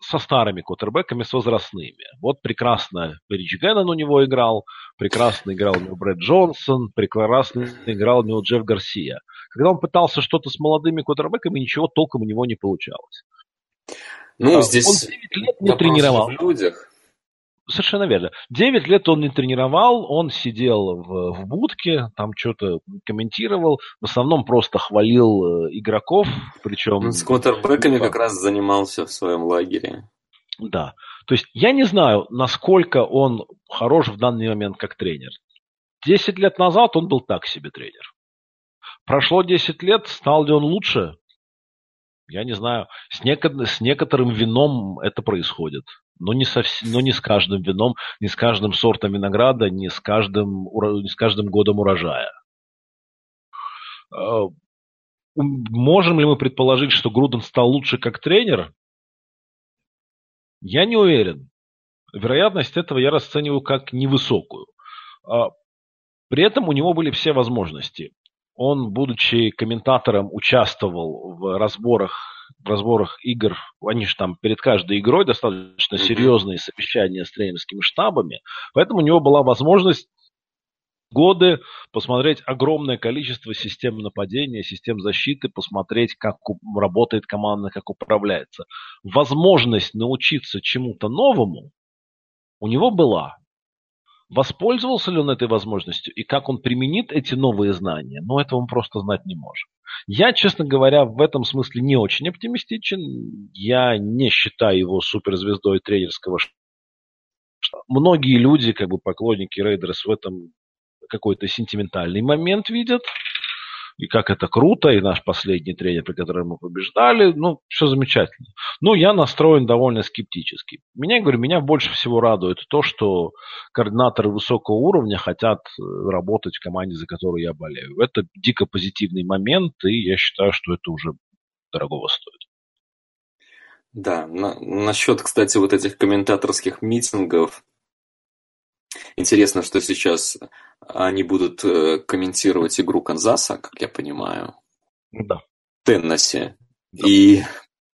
со старыми квотербеками, с возрастными. Вот прекрасно Рич Геннон у него играл, прекрасно играл у него Брэд Джонсон, прекрасно играл у него Джефф Гарсия. Когда он пытался что-то с молодыми квотербеками, ничего толком у него не получалось. Ну, а, здесь он 9 лет не тренировал. В людях. Совершенно верно. Девять лет он не тренировал, он сидел в, в будке, там что-то комментировал, в основном просто хвалил э, игроков, причем... С квотербеками как раз занимался в своем лагере. Да. То есть я не знаю, насколько он хорош в данный момент как тренер. Десять лет назад он был так себе тренер. Прошло десять лет, стал ли он лучше? Я не знаю. С, неко- с некоторым вином это происходит но не, совсем, но не с каждым вином, не с каждым сортом винограда, не с каждым, не с каждым годом урожая. А, можем ли мы предположить, что Груден стал лучше как тренер? Я не уверен. Вероятность этого я расцениваю как невысокую. А, при этом у него были все возможности. Он, будучи комментатором, участвовал в разборах разборах игр, они же там перед каждой игрой достаточно серьезные совещания с тренерскими штабами, поэтому у него была возможность годы посмотреть огромное количество систем нападения, систем защиты, посмотреть, как работает команда, как управляется. Возможность научиться чему-то новому у него была. Воспользовался ли он этой возможностью и как он применит эти новые знания, но этого мы просто знать не можем. Я, честно говоря, в этом смысле не очень оптимистичен. Я не считаю его суперзвездой тренерского Многие люди, как бы поклонники Рейдерс, в этом какой-то сентиментальный момент видят и как это круто, и наш последний тренер, при котором мы побеждали, ну, все замечательно. Но я настроен довольно скептически. Меня, говорю, меня больше всего радует то, что координаторы высокого уровня хотят э, работать в команде, за которую я болею. Это дико позитивный момент, и я считаю, что это уже дорогого стоит. Да, на, насчет, кстати, вот этих комментаторских митингов, Интересно, что сейчас они будут э, комментировать игру Канзаса, как я понимаю. Да. Теннесси. Да. И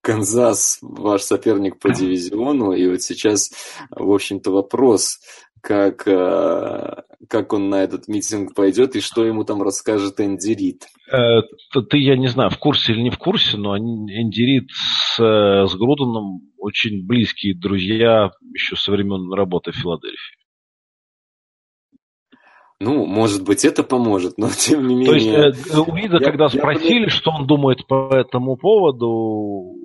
Канзас ваш соперник по дивизиону, и вот сейчас, в общем-то, вопрос, как, э, как он на этот митинг пойдет и что ему там расскажет Энди Рид. Э, ты, я не знаю, в курсе или не в курсе, но Энди Рид с, с Груденом очень близкие друзья еще со времен работы в Филадельфии. Ну, может быть, это поможет, но тем не менее... То есть, э, у Вида, когда спросили, что он думает по этому поводу,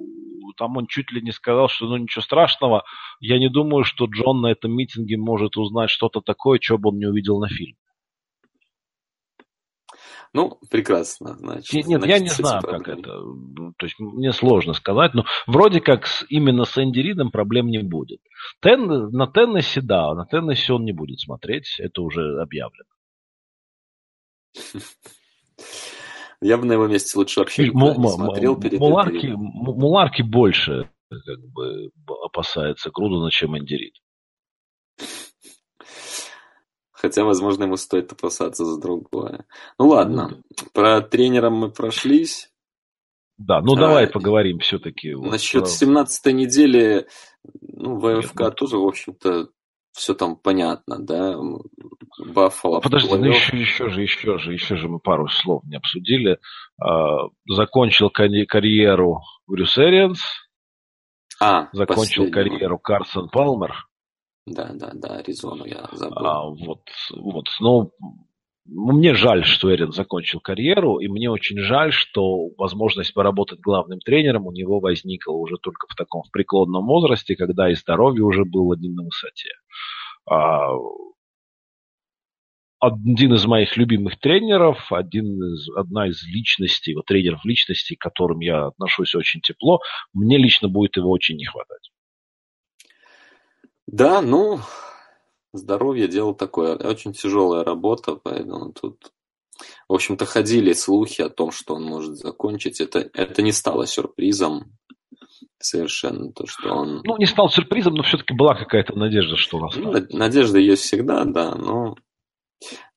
там он чуть ли не сказал, что ну ничего страшного, я не думаю, что Джон на этом митинге может узнать что-то такое, что бы он не увидел на фильме. Ну, прекрасно, значит. Нет, нет значит, я не знаю, проблемы. как это. То есть мне сложно сказать, но вроде как с, именно с Энди Ридом проблем не будет. Тен, на Теннессе, да, на Теннессе он не будет смотреть, это уже объявлено. Я бы на его месте лучше вообще не смотрел перед Муларки, Муларки больше как бы опасается Грудена, чем Энди Рид. Хотя, возможно, ему стоит опасаться за другое. Ну ладно, ну, про тренера мы прошлись. Да, ну а, давай поговорим все-таки. Вот насчет про... 17 недели, ну, ВФК Нет, тоже, в общем-то, все там понятно, да? Баффало. Подожди, ну еще, еще же, еще же, еще же мы пару слов не обсудили. А, закончил карьеру Брюс Эрианс. А, закончил карьеру Карсон Палмер. Да, да, да, Аризону я забыл. А, вот, вот, ну, мне жаль, что Эрин закончил карьеру, и мне очень жаль, что возможность поработать главным тренером у него возникла уже только в таком в преклонном возрасте, когда и здоровье уже было не на высоте. А, один из моих любимых тренеров, один из, одна из личностей, вот тренеров личностей, к которым я отношусь очень тепло, мне лично будет его очень не хватать. Да, ну, здоровье дело такое. Очень тяжелая работа, поэтому тут в общем-то, ходили слухи о том, что он может закончить. Это, это не стало сюрпризом совершенно, то, что он... Ну, не стал сюрпризом, но все-таки была какая-то надежда, что он останется. Ну, надежда есть всегда, да, но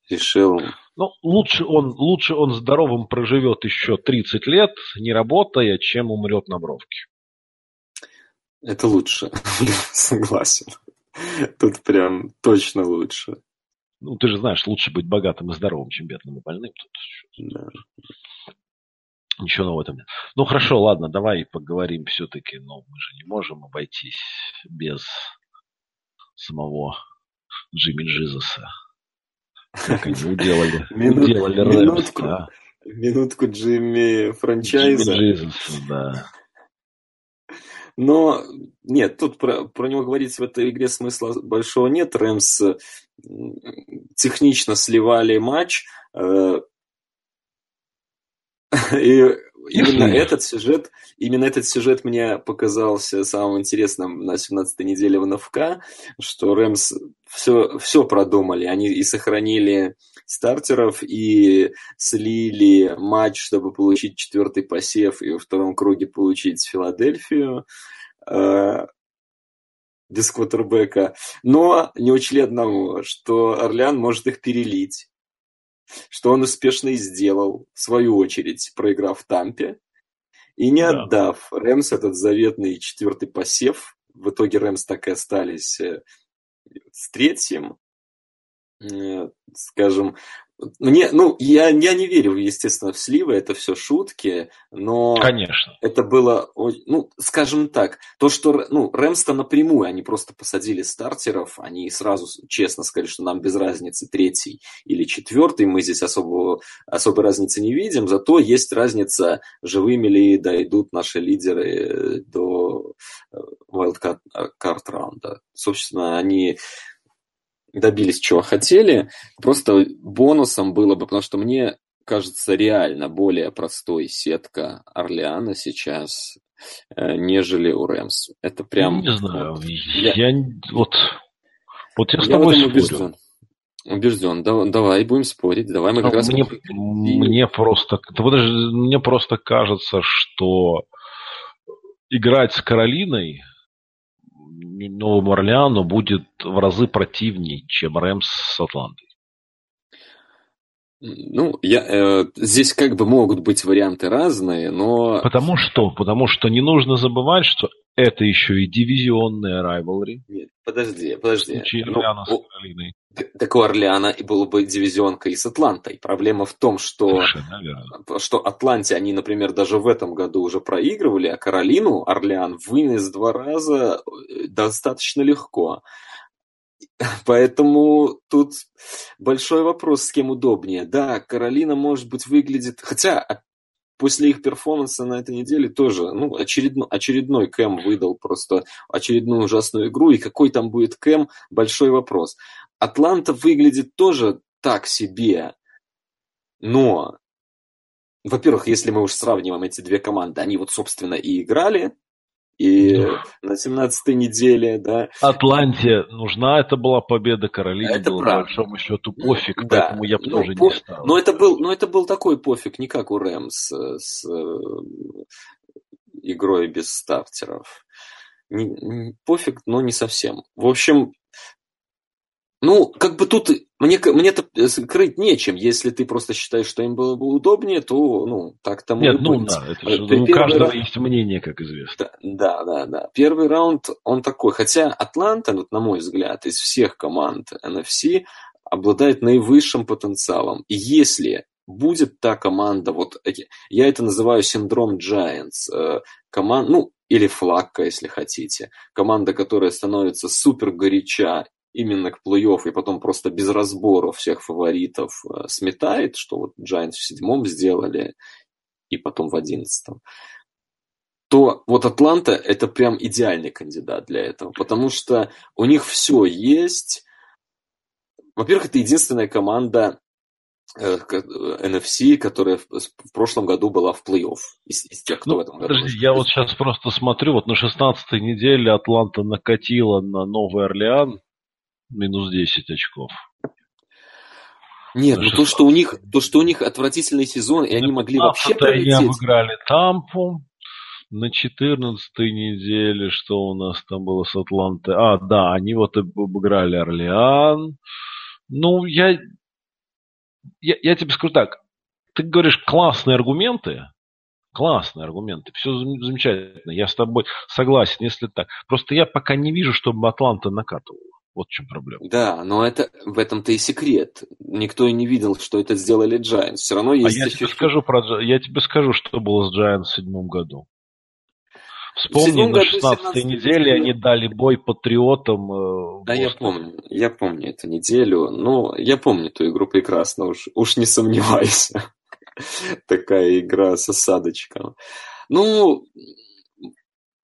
решил... Ну, лучше он, лучше он здоровым проживет еще 30 лет, не работая, чем умрет на бровке. Это лучше, согласен. Тут прям точно лучше. Ну, ты же знаешь, лучше быть богатым и здоровым, чем бедным и больным. Тут да. Ничего нового этом нет. Ну, хорошо, ладно, давай поговорим все-таки. Но мы же не можем обойтись без самого Джимми Джизуса. Как они уделали, Минут, уделали минутку, Рэмс, да. минутку Джимми франчайза. Джимми Джизуса, да. Но нет, тут про, про него говорить в этой игре смысла большого нет. Рэмс технично сливали матч. Э, и именно этот сюжет, именно этот сюжет мне показался самым интересным на 17-й неделе в НФК, что Рэмс все, все продумали. Они и сохранили стартеров, и слили матч, чтобы получить четвертый посев, и во втором круге получить Филадельфию э, без квотербека. Но не учли одного, что Орлеан может их перелить что он успешно и сделал, в свою очередь, проиграв Тампе, и не да. отдав Рэмс этот заветный четвертый посев. В итоге Рэмс так и остались э, с третьим. Э, скажем, мне, ну, я, я не верю, естественно, в сливы, это все шутки, но... Конечно. Это было, ну, скажем так, то, что, ну, Рэмста напрямую, они просто посадили стартеров, они сразу честно сказали, что нам без разницы третий или четвертый, мы здесь особо, особой разницы не видим, зато есть разница, живыми ли дойдут наши лидеры до э, wildcard раунда. Собственно, они добились, чего хотели. Просто бонусом было бы, потому что мне кажется реально более простой сетка Орлеана сейчас, э, нежели у Рэмс. Это прям... Не знаю. Я, я вот, вот я с тобой я убежден. Убежден. Да, давай будем спорить. Давай мы как ну, раз... Мне, мне просто... Мне просто кажется, что играть с Каролиной Новому Орлеану будет в разы противнее, чем Рэмс с Атлантой. Ну, я, э, здесь как бы могут быть варианты разные, но... Потому что? Потому что не нужно забывать, что это еще и дивизионная rivalry. Нет, подожди, подожди. В случае ну, Орлеана с Каролиной. Так у Орлеана и была бы дивизионка и с Атлантой. Проблема в том, что, что Атланте они, например, даже в этом году уже проигрывали, а Каролину Орлеан вынес два раза э, достаточно легко. Поэтому тут большой вопрос, с кем удобнее. Да, Каролина, может быть, выглядит... Хотя после их перформанса на этой неделе тоже, ну, очередной, очередной Кэм выдал просто очередную ужасную игру, и какой там будет Кэм, большой вопрос. Атланта выглядит тоже так себе, но, во-первых, если мы уж сравниваем эти две команды, они вот, собственно, и играли, и да. на 17-й неделе, да. Атланте нужна это была победа, Каролине это было, правда. по большому счету, пофиг, да. поэтому я бы ну, тоже по... не стал. Но это, был, но это был такой пофиг, не как у Рэмс с э, игрой без стартеров. Не, не, пофиг, но не совсем. В общем, ну, как бы тут мне, мне это скрыть нечем. Если ты просто считаешь, что им было бы удобнее, то, ну, так тому Нет, ну, да, это же, ну, у каждого раунд... есть мнение, как известно. Да, да, да. Первый раунд, он такой. Хотя Атланта, вот, на мой взгляд, из всех команд NFC обладает наивысшим потенциалом. И если будет та команда, вот я это называю синдром Giants, э, команд, ну, или флакка, если хотите. Команда, которая становится супер горяча именно к плей-офф и потом просто без разбора всех фаворитов э, сметает, что вот Giants в седьмом сделали и потом в одиннадцатом, то вот Атланта это прям идеальный кандидат для этого, потому что у них все есть. Во-первых, это единственная команда NFC, которая в прошлом году была в плей-офф. Из, из тех, кто ну, в этом году. Подожди, я вот сейчас просто смотрю, вот на 16-й неделе Атланта накатила на Новый Орлеан минус 10 очков. Нет, ну то, что у них, то, что у них отвратительный сезон, и они могли вообще пролететь. Они обыграли Тампу. На 14 неделе, что у нас там было с Атлантой? А, да, они вот обыграли Орлеан. Ну, я, я, я тебе скажу так. Ты говоришь классные аргументы, классные аргументы, все замечательно, я с тобой согласен, если так. Просто я пока не вижу, чтобы Атланта накатывала. Вот в чем проблема. Да, но это в этом-то и секрет. Никто и не видел, что это сделали Giants. Все равно есть. А я тебе скажу про я тебе скажу, что было с Giants в седьмом году. Вспомни, на 16 неделе они дали бой патриотам. Э, да, я помню, я помню эту неделю. Ну, я помню эту игру прекрасно, уж, уж не сомневайся. Такая игра с осадочком. Ну,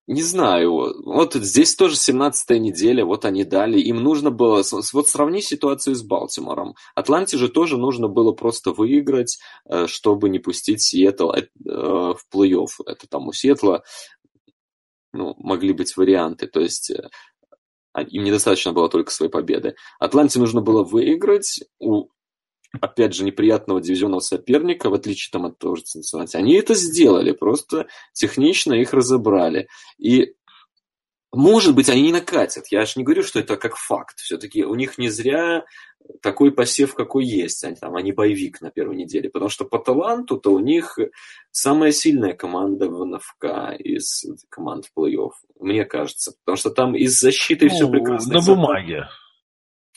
не знаю, вот здесь тоже 17-я неделя, вот они дали, им нужно было, вот сравни ситуацию с Балтимором. Атланте же тоже нужно было просто выиграть, э, чтобы не пустить Сиэтл э, в плей-офф. Это там у Сиэтла ну, могли быть варианты, то есть э, им недостаточно было только своей победы. Атланте нужно было выиграть у опять же, неприятного дивизионного соперника, в отличие там, от того же Цинциннати, они это сделали, просто технично их разобрали. И может быть, они не накатят. Я же не говорю, что это как факт. Все-таки у них не зря такой посев, какой есть. Они, там, они боевик на первой неделе. Потому что по таланту-то у них самая сильная команда в НФК из команд в плей-офф. Мне кажется. Потому что там из защиты ну, все прекрасно. На бумаге.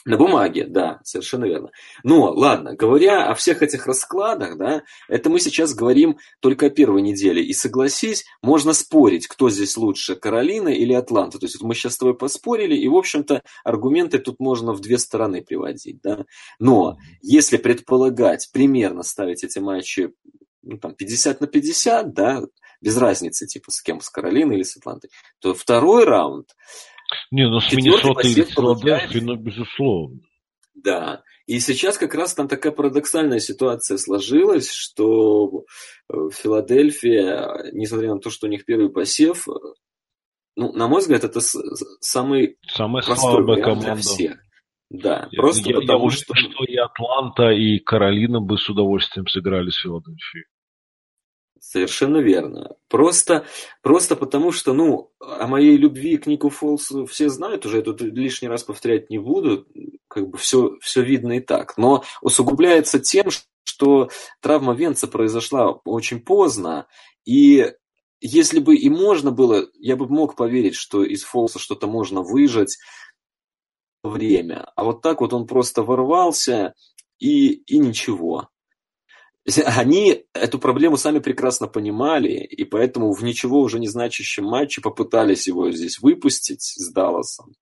На бумаге, да, совершенно верно. Но, ладно, говоря о всех этих раскладах, да, это мы сейчас говорим только о первой неделе. И согласись, можно спорить, кто здесь лучше, Каролина или Атланта. То есть вот мы сейчас с тобой поспорили, и, в общем-то, аргументы тут можно в две стороны приводить, да. Но если предполагать, примерно ставить эти матчи ну, там, 50 на 50, да, без разницы, типа, с кем, с Каролиной или с Атлантой, то второй раунд не, ну с Миннесотой или Филадельфией, ну, безусловно. Да. И сейчас как раз там такая парадоксальная ситуация сложилась, что э, Филадельфия, несмотря на то, что у них первый посев, ну, на мой взгляд, это самый Самая слабая команда. для всех. Да, я, просто я, потому я что... что и Атланта, и Каролина бы с удовольствием сыграли с Филадельфией. Совершенно верно. Просто, просто потому что, ну, о моей любви к Нику Фолсу все знают уже, я тут лишний раз повторять не буду, как бы все, все видно и так. Но усугубляется тем, что травма Венца произошла очень поздно, и если бы и можно было, я бы мог поверить, что из Фолса что-то можно выжать время. А вот так вот он просто ворвался, и, и ничего. Они эту проблему сами прекрасно понимали, и поэтому в ничего уже не значащем матче попытались его здесь выпустить с Далласом.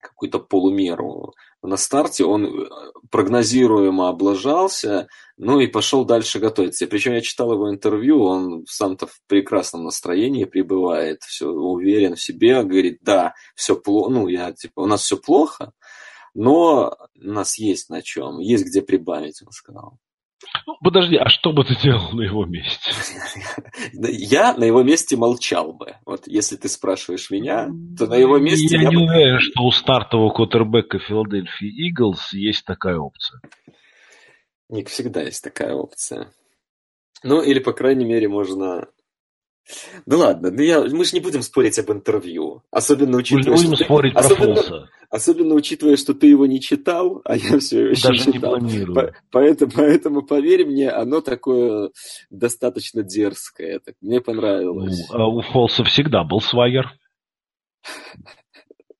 Какую-то полумеру. На старте он э, прогнозируемо облажался, ну и пошел дальше готовиться. Причем я читал его интервью, он сам-то в прекрасном настроении пребывает, все уверен в себе, говорит, да, все плохо, ну я типа, у нас все плохо, но у нас есть на чем, есть где прибавить, он сказал. Ну, подожди, а что бы ты делал на его месте? Я на его месте молчал бы. Вот если ты спрашиваешь меня, то на его месте... Я, я не бы... уверен, что у стартового квотербека Филадельфии Иглс есть такая опция. Ник, всегда есть такая опция. Ну, или, по крайней мере, можно да ладно, ну я, мы же не будем спорить об интервью. Особенно учитывая, будем что спорить ты, про особенно, Фолса. Особенно учитывая, что ты его не читал, а я все еще Даже читал. не планирую. По, поэтому, поэтому, поверь мне, оно такое достаточно дерзкое. Так, мне понравилось. Ну, а у Фолса всегда был swagger.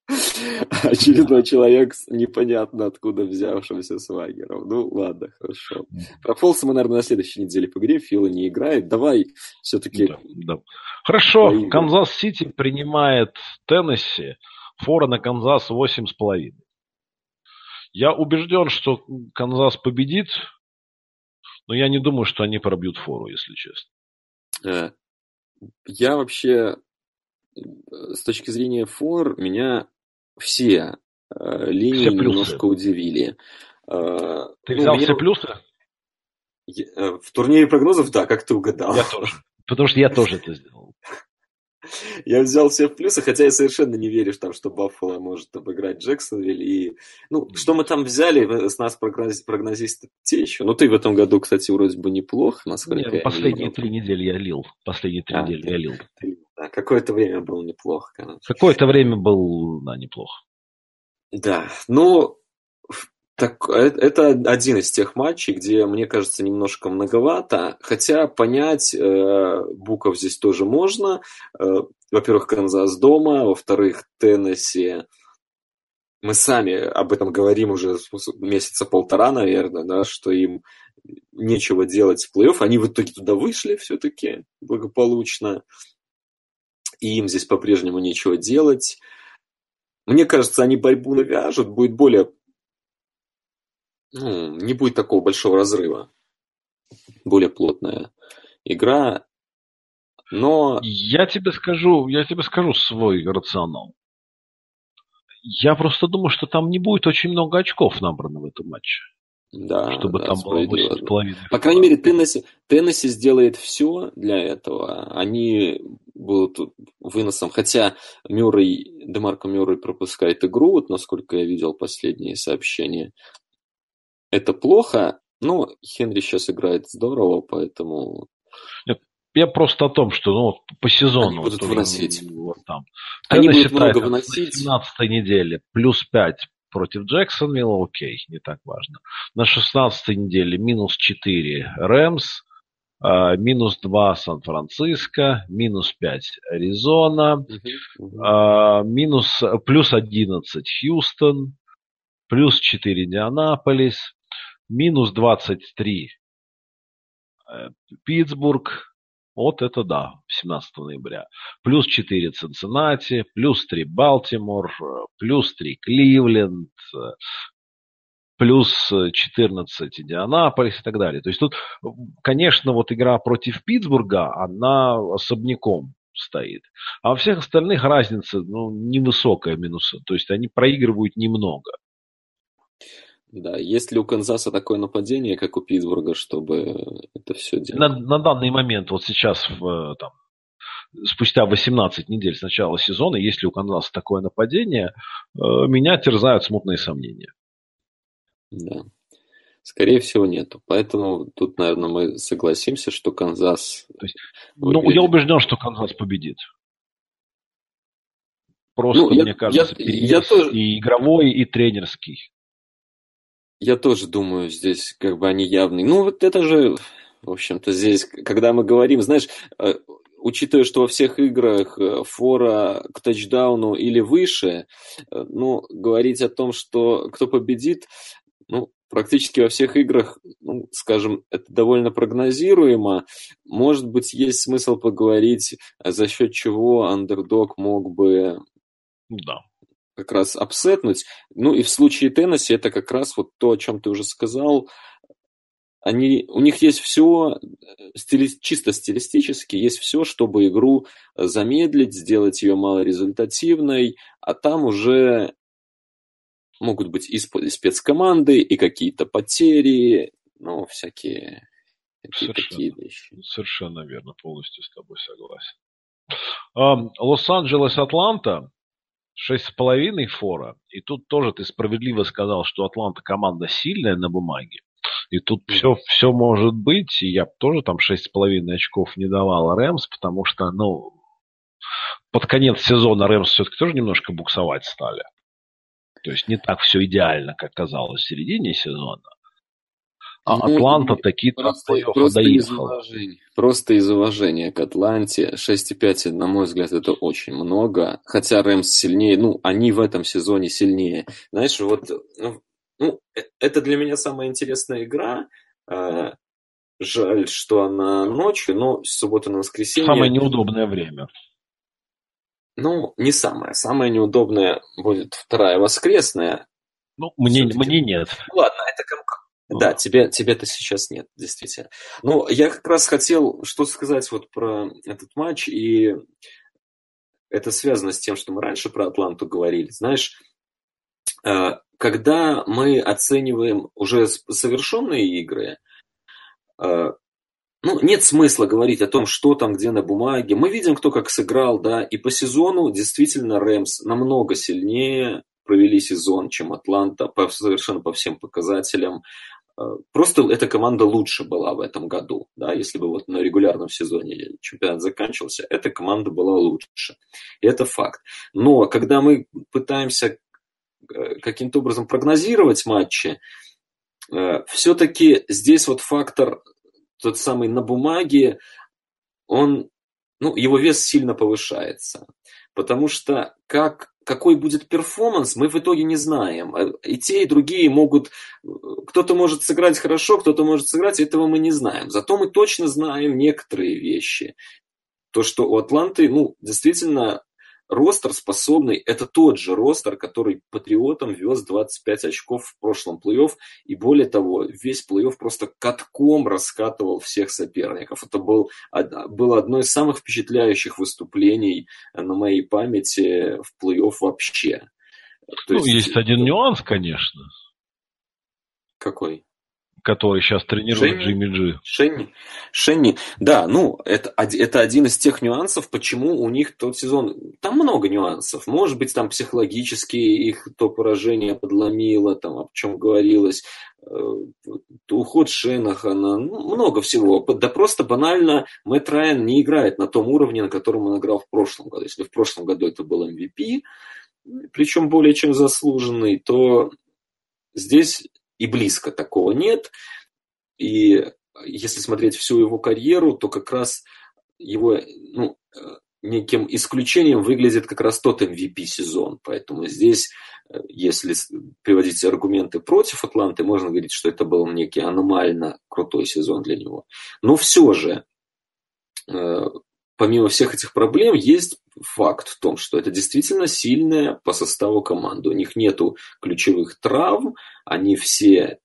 Очередной человек с непонятно откуда взявшимся свагером. Ну, ладно, хорошо. Про Фолса мы, наверное, на следующей неделе поговорим. Фила не играет. Давай все-таки... Да, да. Хорошо. Канзас-Сити принимает Теннесси. Фора на Канзас 8,5. Я убежден, что Канзас победит, но я не думаю, что они пробьют фору, если честно. Э, я вообще э, с точки зрения фор, меня все э, линии все немножко удивили. Э, ты ну, взял меня... все плюсы? Я, в турнире прогнозов, да, как ты угадал. Я тоже. Потому что я тоже это сделал. Я взял все в плюсы, хотя я совершенно не верю, там, что Баффало может обыграть Джексонвиль. И, ну, что мы там взяли, с нас прогноз, прогнозисты те еще. Ну, ты в этом году, кстати, вроде бы неплохо, насколько Нет, Последние три недели я лил. Последние три а, недели я лил. да, какое-то время было неплохо, конечно. Какое-то время был, да, неплохо. Да, ну, так, э, это один из тех матчей, где, мне кажется, немножко многовато, хотя понять э, Буков здесь тоже можно. Э, во-первых, Канзас дома, во-вторых, Теннесси. Мы сами об этом говорим уже месяца полтора, наверное, да, что им нечего делать в плей-офф. Они в итоге туда вышли все-таки благополучно, и им здесь по-прежнему нечего делать. Мне кажется, они борьбу навяжут, будет более ну, не будет такого большого разрыва. Более плотная игра. Но... Я тебе скажу, я тебе скажу свой рационал. Я просто думаю, что там не будет очень много очков набрано в этом матче. Да, чтобы да, там было 8,5. По крайней мере, Теннесси, Теннесси сделает все для этого. Они будут выносом. Хотя Мюррей, Демарко Мюррей пропускает игру, вот насколько я видел последние сообщения это плохо, но Хенри сейчас играет здорово, поэтому... Я просто о том, что ну, по сезону... Они будут выносить. Вот там. Они будут много выносить. На 17 неделе плюс 5 против Джексонвилла, окей, не так важно. На 16 неделе минус 4 Рэмс, Uh, минус 2 Сан-Франциско, минус 5 Аризона, uh, минус, плюс 11 Хьюстон, плюс 4 Индианаполис, минус 23 э, Питтсбург, вот это да, 17 ноября. Плюс 4 Цинциннати, плюс 3 Балтимор, плюс 3 Кливленд, плюс 14 Индианаполис и так далее. То есть тут, конечно, вот игра против Питтсбурга, она особняком стоит. А во всех остальных разница ну, невысокая минуса. То есть они проигрывают немного. Да, есть ли у Канзаса такое нападение, как у Питтсбурга, чтобы это все делать? На, на данный момент, вот сейчас, в, там, спустя 18 недель с начала сезона, есть ли у Канзаса такое нападение, э, меня терзают смутные сомнения. Да. Скорее всего, нету. Поэтому тут, наверное, мы согласимся, что Канзас... То есть, ну, я убежден, что Канзас победит. Просто, ну, мне я, кажется, я, я тоже... и игровой, и тренерский. Я тоже думаю, здесь как бы они явные. Ну, вот это же, в общем-то, здесь, когда мы говорим, знаешь, э, учитывая, что во всех играх э, фора к тачдауну или выше, э, ну, говорить о том, что кто победит, ну, практически во всех играх, ну, скажем, это довольно прогнозируемо. Может быть, есть смысл поговорить, за счет чего андердог мог бы да как раз апсетнуть. Ну и в случае Теннесси это как раз вот то, о чем ты уже сказал. Они, у них есть все, стили, чисто стилистически, есть все, чтобы игру замедлить, сделать ее малорезультативной, а там уже могут быть и спецкоманды, и какие-то потери, ну, всякие Совершенно, такие вещи. Совершенно верно, полностью с тобой согласен. Лос-Анджелес-Атланта Шесть с половиной фора. И тут тоже ты справедливо сказал, что Атланта команда сильная на бумаге. И тут все, все может быть. И я тоже там шесть с половиной очков не давал Рэмс, потому что, ну, под конец сезона Рэмс все-таки тоже немножко буксовать стали. То есть не так все идеально, как казалось в середине сезона. А ну, Атланта такие просто, просто из уважения, просто из уважения к Атланте 6,5, на мой взгляд, это очень много. Хотя Рэмс сильнее, ну, они в этом сезоне сильнее. Знаешь, вот, ну, ну э, это для меня самая интересная игра. Э, жаль, что она ночью, но суббота на воскресенье. Самое неудобное время. Ну, не самое. Самое неудобное будет вторая воскресная. Ну, мне, мне нет. Ладно, это да, тебе, тебе-то сейчас нет, действительно. Ну, я как раз хотел что сказать вот про этот матч, и это связано с тем, что мы раньше про Атланту говорили. Знаешь, э, когда мы оцениваем уже совершенные игры, э, ну, нет смысла говорить о том, что там, где на бумаге. Мы видим, кто как сыграл, да, и по сезону действительно Рэмс намного сильнее провели сезон, чем Атланта, по, совершенно по всем показателям. Э, просто эта команда лучше была в этом году. Да? Если бы вот на регулярном сезоне чемпионат заканчивался, эта команда была лучше. И это факт. Но когда мы пытаемся э, каким-то образом прогнозировать матчи, э, все-таки здесь вот фактор тот самый на бумаге, он, ну, его вес сильно повышается. Потому что как какой будет перформанс, мы в итоге не знаем. Э, и те, и другие могут... Э, кто-то может сыграть хорошо, кто-то может сыграть, этого мы не знаем. Зато мы точно знаем некоторые вещи. То, что у Атланты, ну, действительно, ростер способный, это тот же ростер, который Патриотам вез 25 очков в прошлом плей-офф, и более того, весь плей-офф просто катком раскатывал всех соперников. Это был, было одно из самых впечатляющих выступлений на моей памяти в плей-офф вообще. То ну, есть, есть один нюанс, конечно. Какой? Который сейчас тренирует Шенни, Джимми Джи. Шенни, Шенни, да, ну, это, это один из тех нюансов, почему у них тот сезон... Там много нюансов. Может быть, там психологически их то поражение подломило, там, о чем говорилось, э, уход Шенахана, ну, много всего. Да просто банально Мэтт Райан не играет на том уровне, на котором он играл в прошлом году. Если в прошлом году это был MVP, причем более чем заслуженный, то здесь и близко такого нет. И если смотреть всю его карьеру, то как раз его ну, э, неким исключением выглядит как раз тот MVP-сезон. Поэтому здесь, э, если приводить аргументы против Атланты, можно говорить, что это был некий аномально крутой сезон для него. Но все же, э, помимо всех этих проблем, есть факт в том, что это действительно сильная по составу команда. У них нету ключевых травм, они все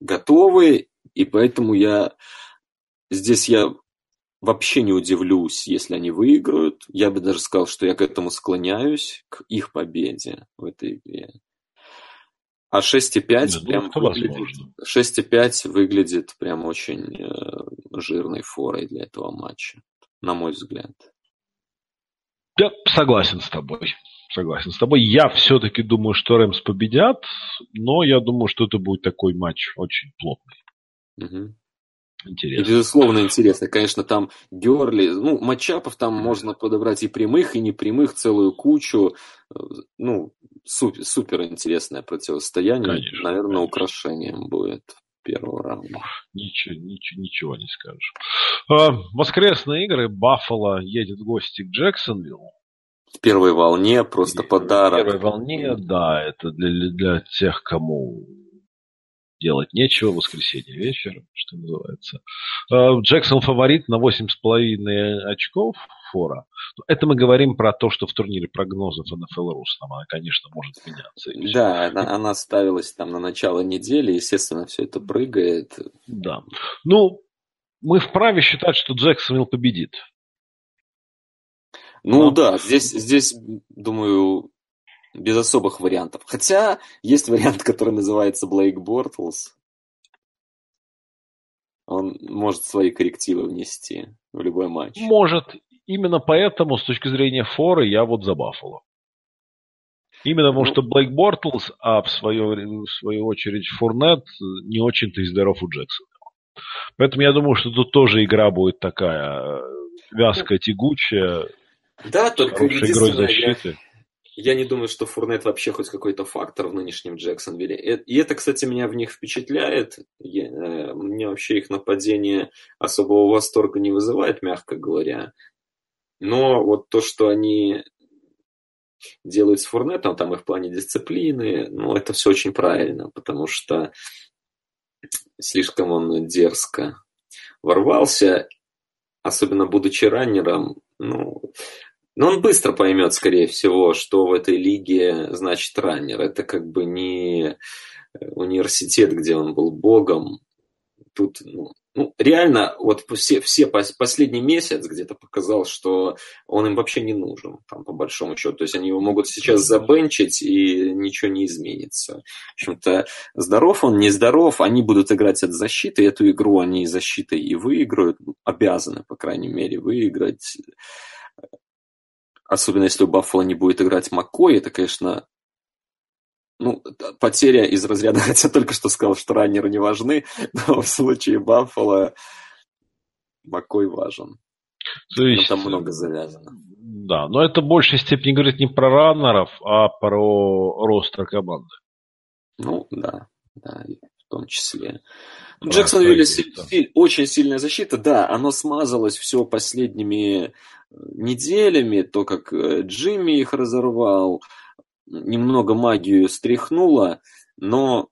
готовы, и поэтому я здесь я вообще не удивлюсь, если они выиграют. Я бы даже сказал, что я к этому склоняюсь, к их победе в этой игре. А 6,5 ну, прям выглядит, 6,5 выглядит прям очень э, жирной форой для этого матча, на мой взгляд. Я согласен с тобой. Согласен с тобой. Я все-таки думаю, что Рэмс победят, но я думаю, что это будет такой матч очень плотный. Угу. Интересно. безусловно, интересно. Конечно, там Герли, ну, матчапов там можно подобрать и прямых, и непрямых, целую кучу. Ну, супер, супер интересное противостояние. Конечно, Наверное, конечно. украшением будет первого раунда. Ничего, ничего, ничего не скажешь. А, воскресные игры. Баффало едет в гости к Джексонвиллу. В первой волне просто подарок. В первой волне, да, это для, для тех, кому делать нечего, воскресенье вечером, что называется. А, Джексон фаворит на 8,5 очков фора. Это мы говорим про то, что в турнире прогнозов NFL Рус, там она, конечно, может меняться. Да, она, она ставилась там на начало недели, естественно, все это прыгает. Да. Ну, мы вправе считать, что Джексон победит. Ну Но... да, здесь, здесь, думаю, без особых вариантов. Хотя есть вариант, который называется Блейк Бортлс. Он может свои коррективы внести в любой матч. Может. Именно поэтому, с точки зрения форы, я вот за Баффало. Именно потому, ну, что Блейк Бортлс, а в свою, в свою очередь Фурнет, не очень-то и здоров у Джексона. Поэтому я думаю, что тут тоже игра будет такая э, вязкая, тягучая. Да, только игрой защиты. Я, я не думаю, что Фурнет вообще хоть какой-то фактор в нынешнем Джексонвилле. Э, и это, кстати, меня в них впечатляет. Я, э, мне вообще их нападение особого восторга не вызывает, мягко говоря. Но вот то, что они делают с Фурнетом, там и в плане дисциплины, ну, это все очень правильно, потому что слишком он дерзко ворвался, особенно будучи раннером, ну, но он быстро поймет, скорее всего, что в этой лиге значит раннер. Это как бы не университет, где он был богом. Тут, ну, ну, реально, вот все, все последний месяц где-то показал, что он им вообще не нужен, там, по большому счету. То есть они его могут сейчас забенчить, и ничего не изменится. В общем-то, здоров он, нездоров, они будут играть от защиты, эту игру они защитой и выиграют, обязаны, по крайней мере, выиграть. Особенно если у Баффала не будет играть Маккой, это, конечно, ну, потеря из разряда, хотя только что сказал, что раннеры не важны, но в случае Баффала Макой важен. То есть, там много завязано. Да, но это в большей степени говорит не про раннеров, а про ростер команды. Ну, да, да, в том числе. Джексон Виллис очень сильная защита, да, оно смазалось все последними неделями, то, как э, Джимми их разорвал, немного магию стряхнула, но,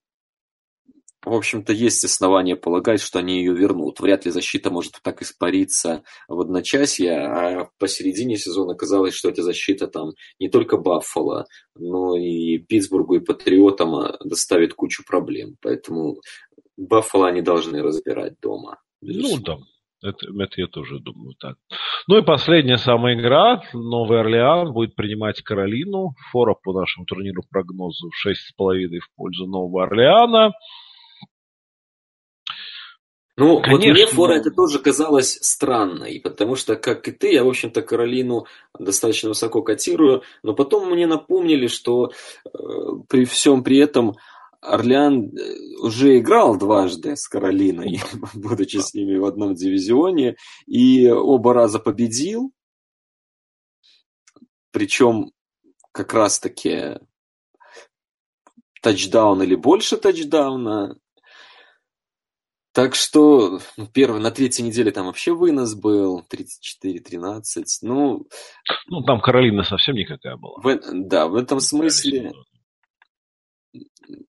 в общем-то, есть основания полагать, что они ее вернут. Вряд ли защита может так испариться в одночасье, а посередине сезона казалось, что эта защита там не только Баффало, но и Питтсбургу и Патриотам а, доставит кучу проблем. Поэтому Баффало они должны разбирать дома. Ну да. Это, это я тоже думаю так. Ну и последняя самая игра. Новый Орлеан будет принимать Каролину. Фора по нашему турниру прогнозу 6,5 в пользу Нового Орлеана. Ну, Конечно, вот мне Фора это тоже казалось странной, потому что, как и ты, я, в общем-то, Каролину достаточно высоко котирую, но потом мне напомнили, что э, при всем при этом Орлеан э, уже играл дважды с Каролиной, будучи с ними в одном дивизионе, и оба раза победил. Причем как раз-таки тачдаун или больше тачдауна. Так что ну, первый, на третьей неделе там вообще вынос был, 34-13. Ну, ну, там Каролина совсем никакая была. В, да, в этом смысле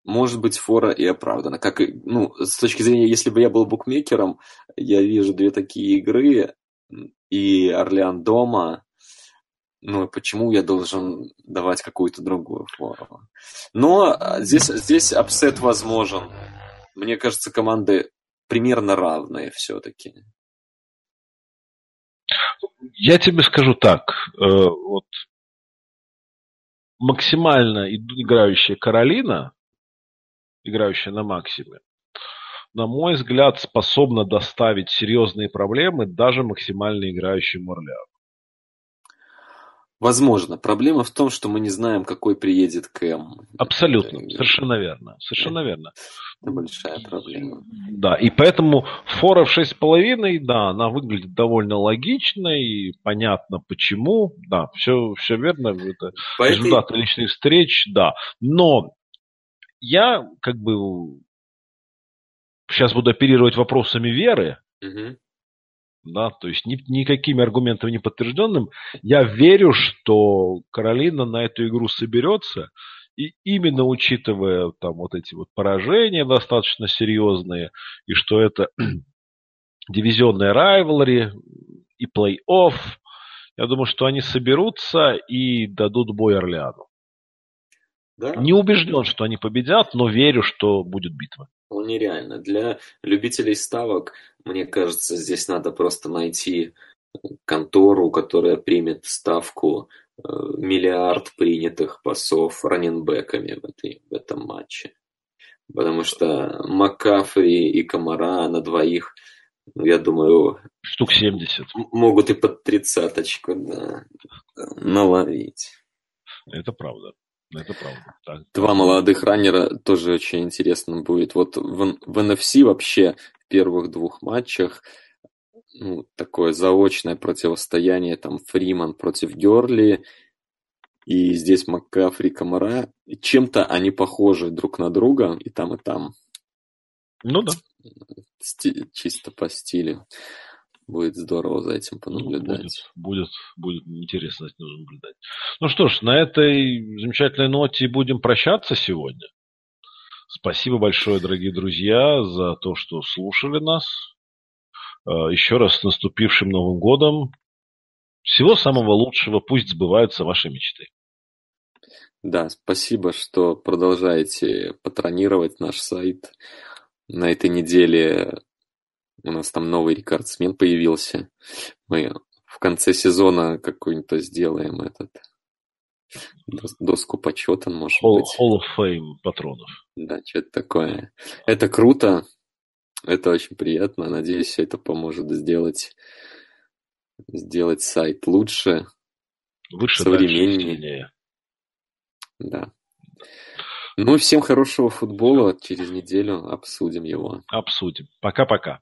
может быть, фора и оправдана. Как, ну, с точки зрения, если бы я был букмекером, я вижу две такие игры, и Орлеан дома, ну, почему я должен давать какую-то другую фору? Но а, здесь, здесь upset возможен. Мне кажется, команды примерно равные все-таки. Я тебе скажу так. Э, вот максимально играющая Каролина играющая на максиме, на мой взгляд, способна доставить серьезные проблемы даже максимально играющему Орлеану. Возможно. Проблема в том, что мы не знаем, какой приедет Кэм. Абсолютно. Это... Совершенно верно. Совершенно верно. Это большая проблема. Да, и поэтому фора в 6,5, да, она выглядит довольно логично и понятно почему. Да, все, все верно. Это По результаты этой... личных встреч, да. Но я как бы сейчас буду оперировать вопросами веры, угу. Да, то есть ни, никакими аргументами не подтвержденным. Я верю, что Каролина на эту игру соберется, и именно учитывая там вот эти вот поражения достаточно серьезные, и что это дивизионная райвелри и плей-офф, я думаю, что они соберутся и дадут бой Орлеану. Да. Не убежден, что они победят, но верю, что будет битва. Вполне реально. Для любителей ставок, мне кажется, здесь надо просто найти контору, которая примет ставку э, миллиард принятых пасов раненбеками в, этой, в этом матче. Потому что Маккафри и Комара на двоих, ну, я думаю... Штук 70. Могут и под тридцаточку, да, наловить. Это правда. Это правда. Так. Два молодых раннера тоже очень интересно будет. Вот в, в NFC вообще в первых двух матчах ну, такое заочное противостояние, там Фриман против Герли, и здесь Маккафри, Комара. Чем-то они похожи друг на друга, и там, и там. Ну да. Сти- чисто по стилю. Будет здорово за этим понаблюдать. будет, будет, будет интересно за этим наблюдать. Ну что ж, на этой замечательной ноте будем прощаться сегодня. Спасибо большое, дорогие друзья, за то, что слушали нас. А, Еще раз с наступившим Новым годом. Всего самого лучшего. Пусть сбываются ваши мечты. Да, спасибо, что продолжаете патронировать наш сайт. На этой неделе У нас там новый рекордсмен появился. Мы в конце сезона какой-нибудь сделаем этот доску почета, может Hall, быть. Hall of Fame патронов. Да, что-то такое. Это круто. Это очень приятно. Надеюсь, это поможет сделать, сделать сайт лучше, Выше, современнее. Да. Ну, всем хорошего футбола. Через неделю обсудим его. Обсудим. Пока-пока.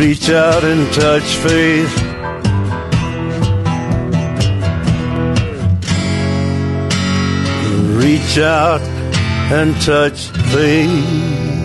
Reach out and touch faith. Reach out and touch faith.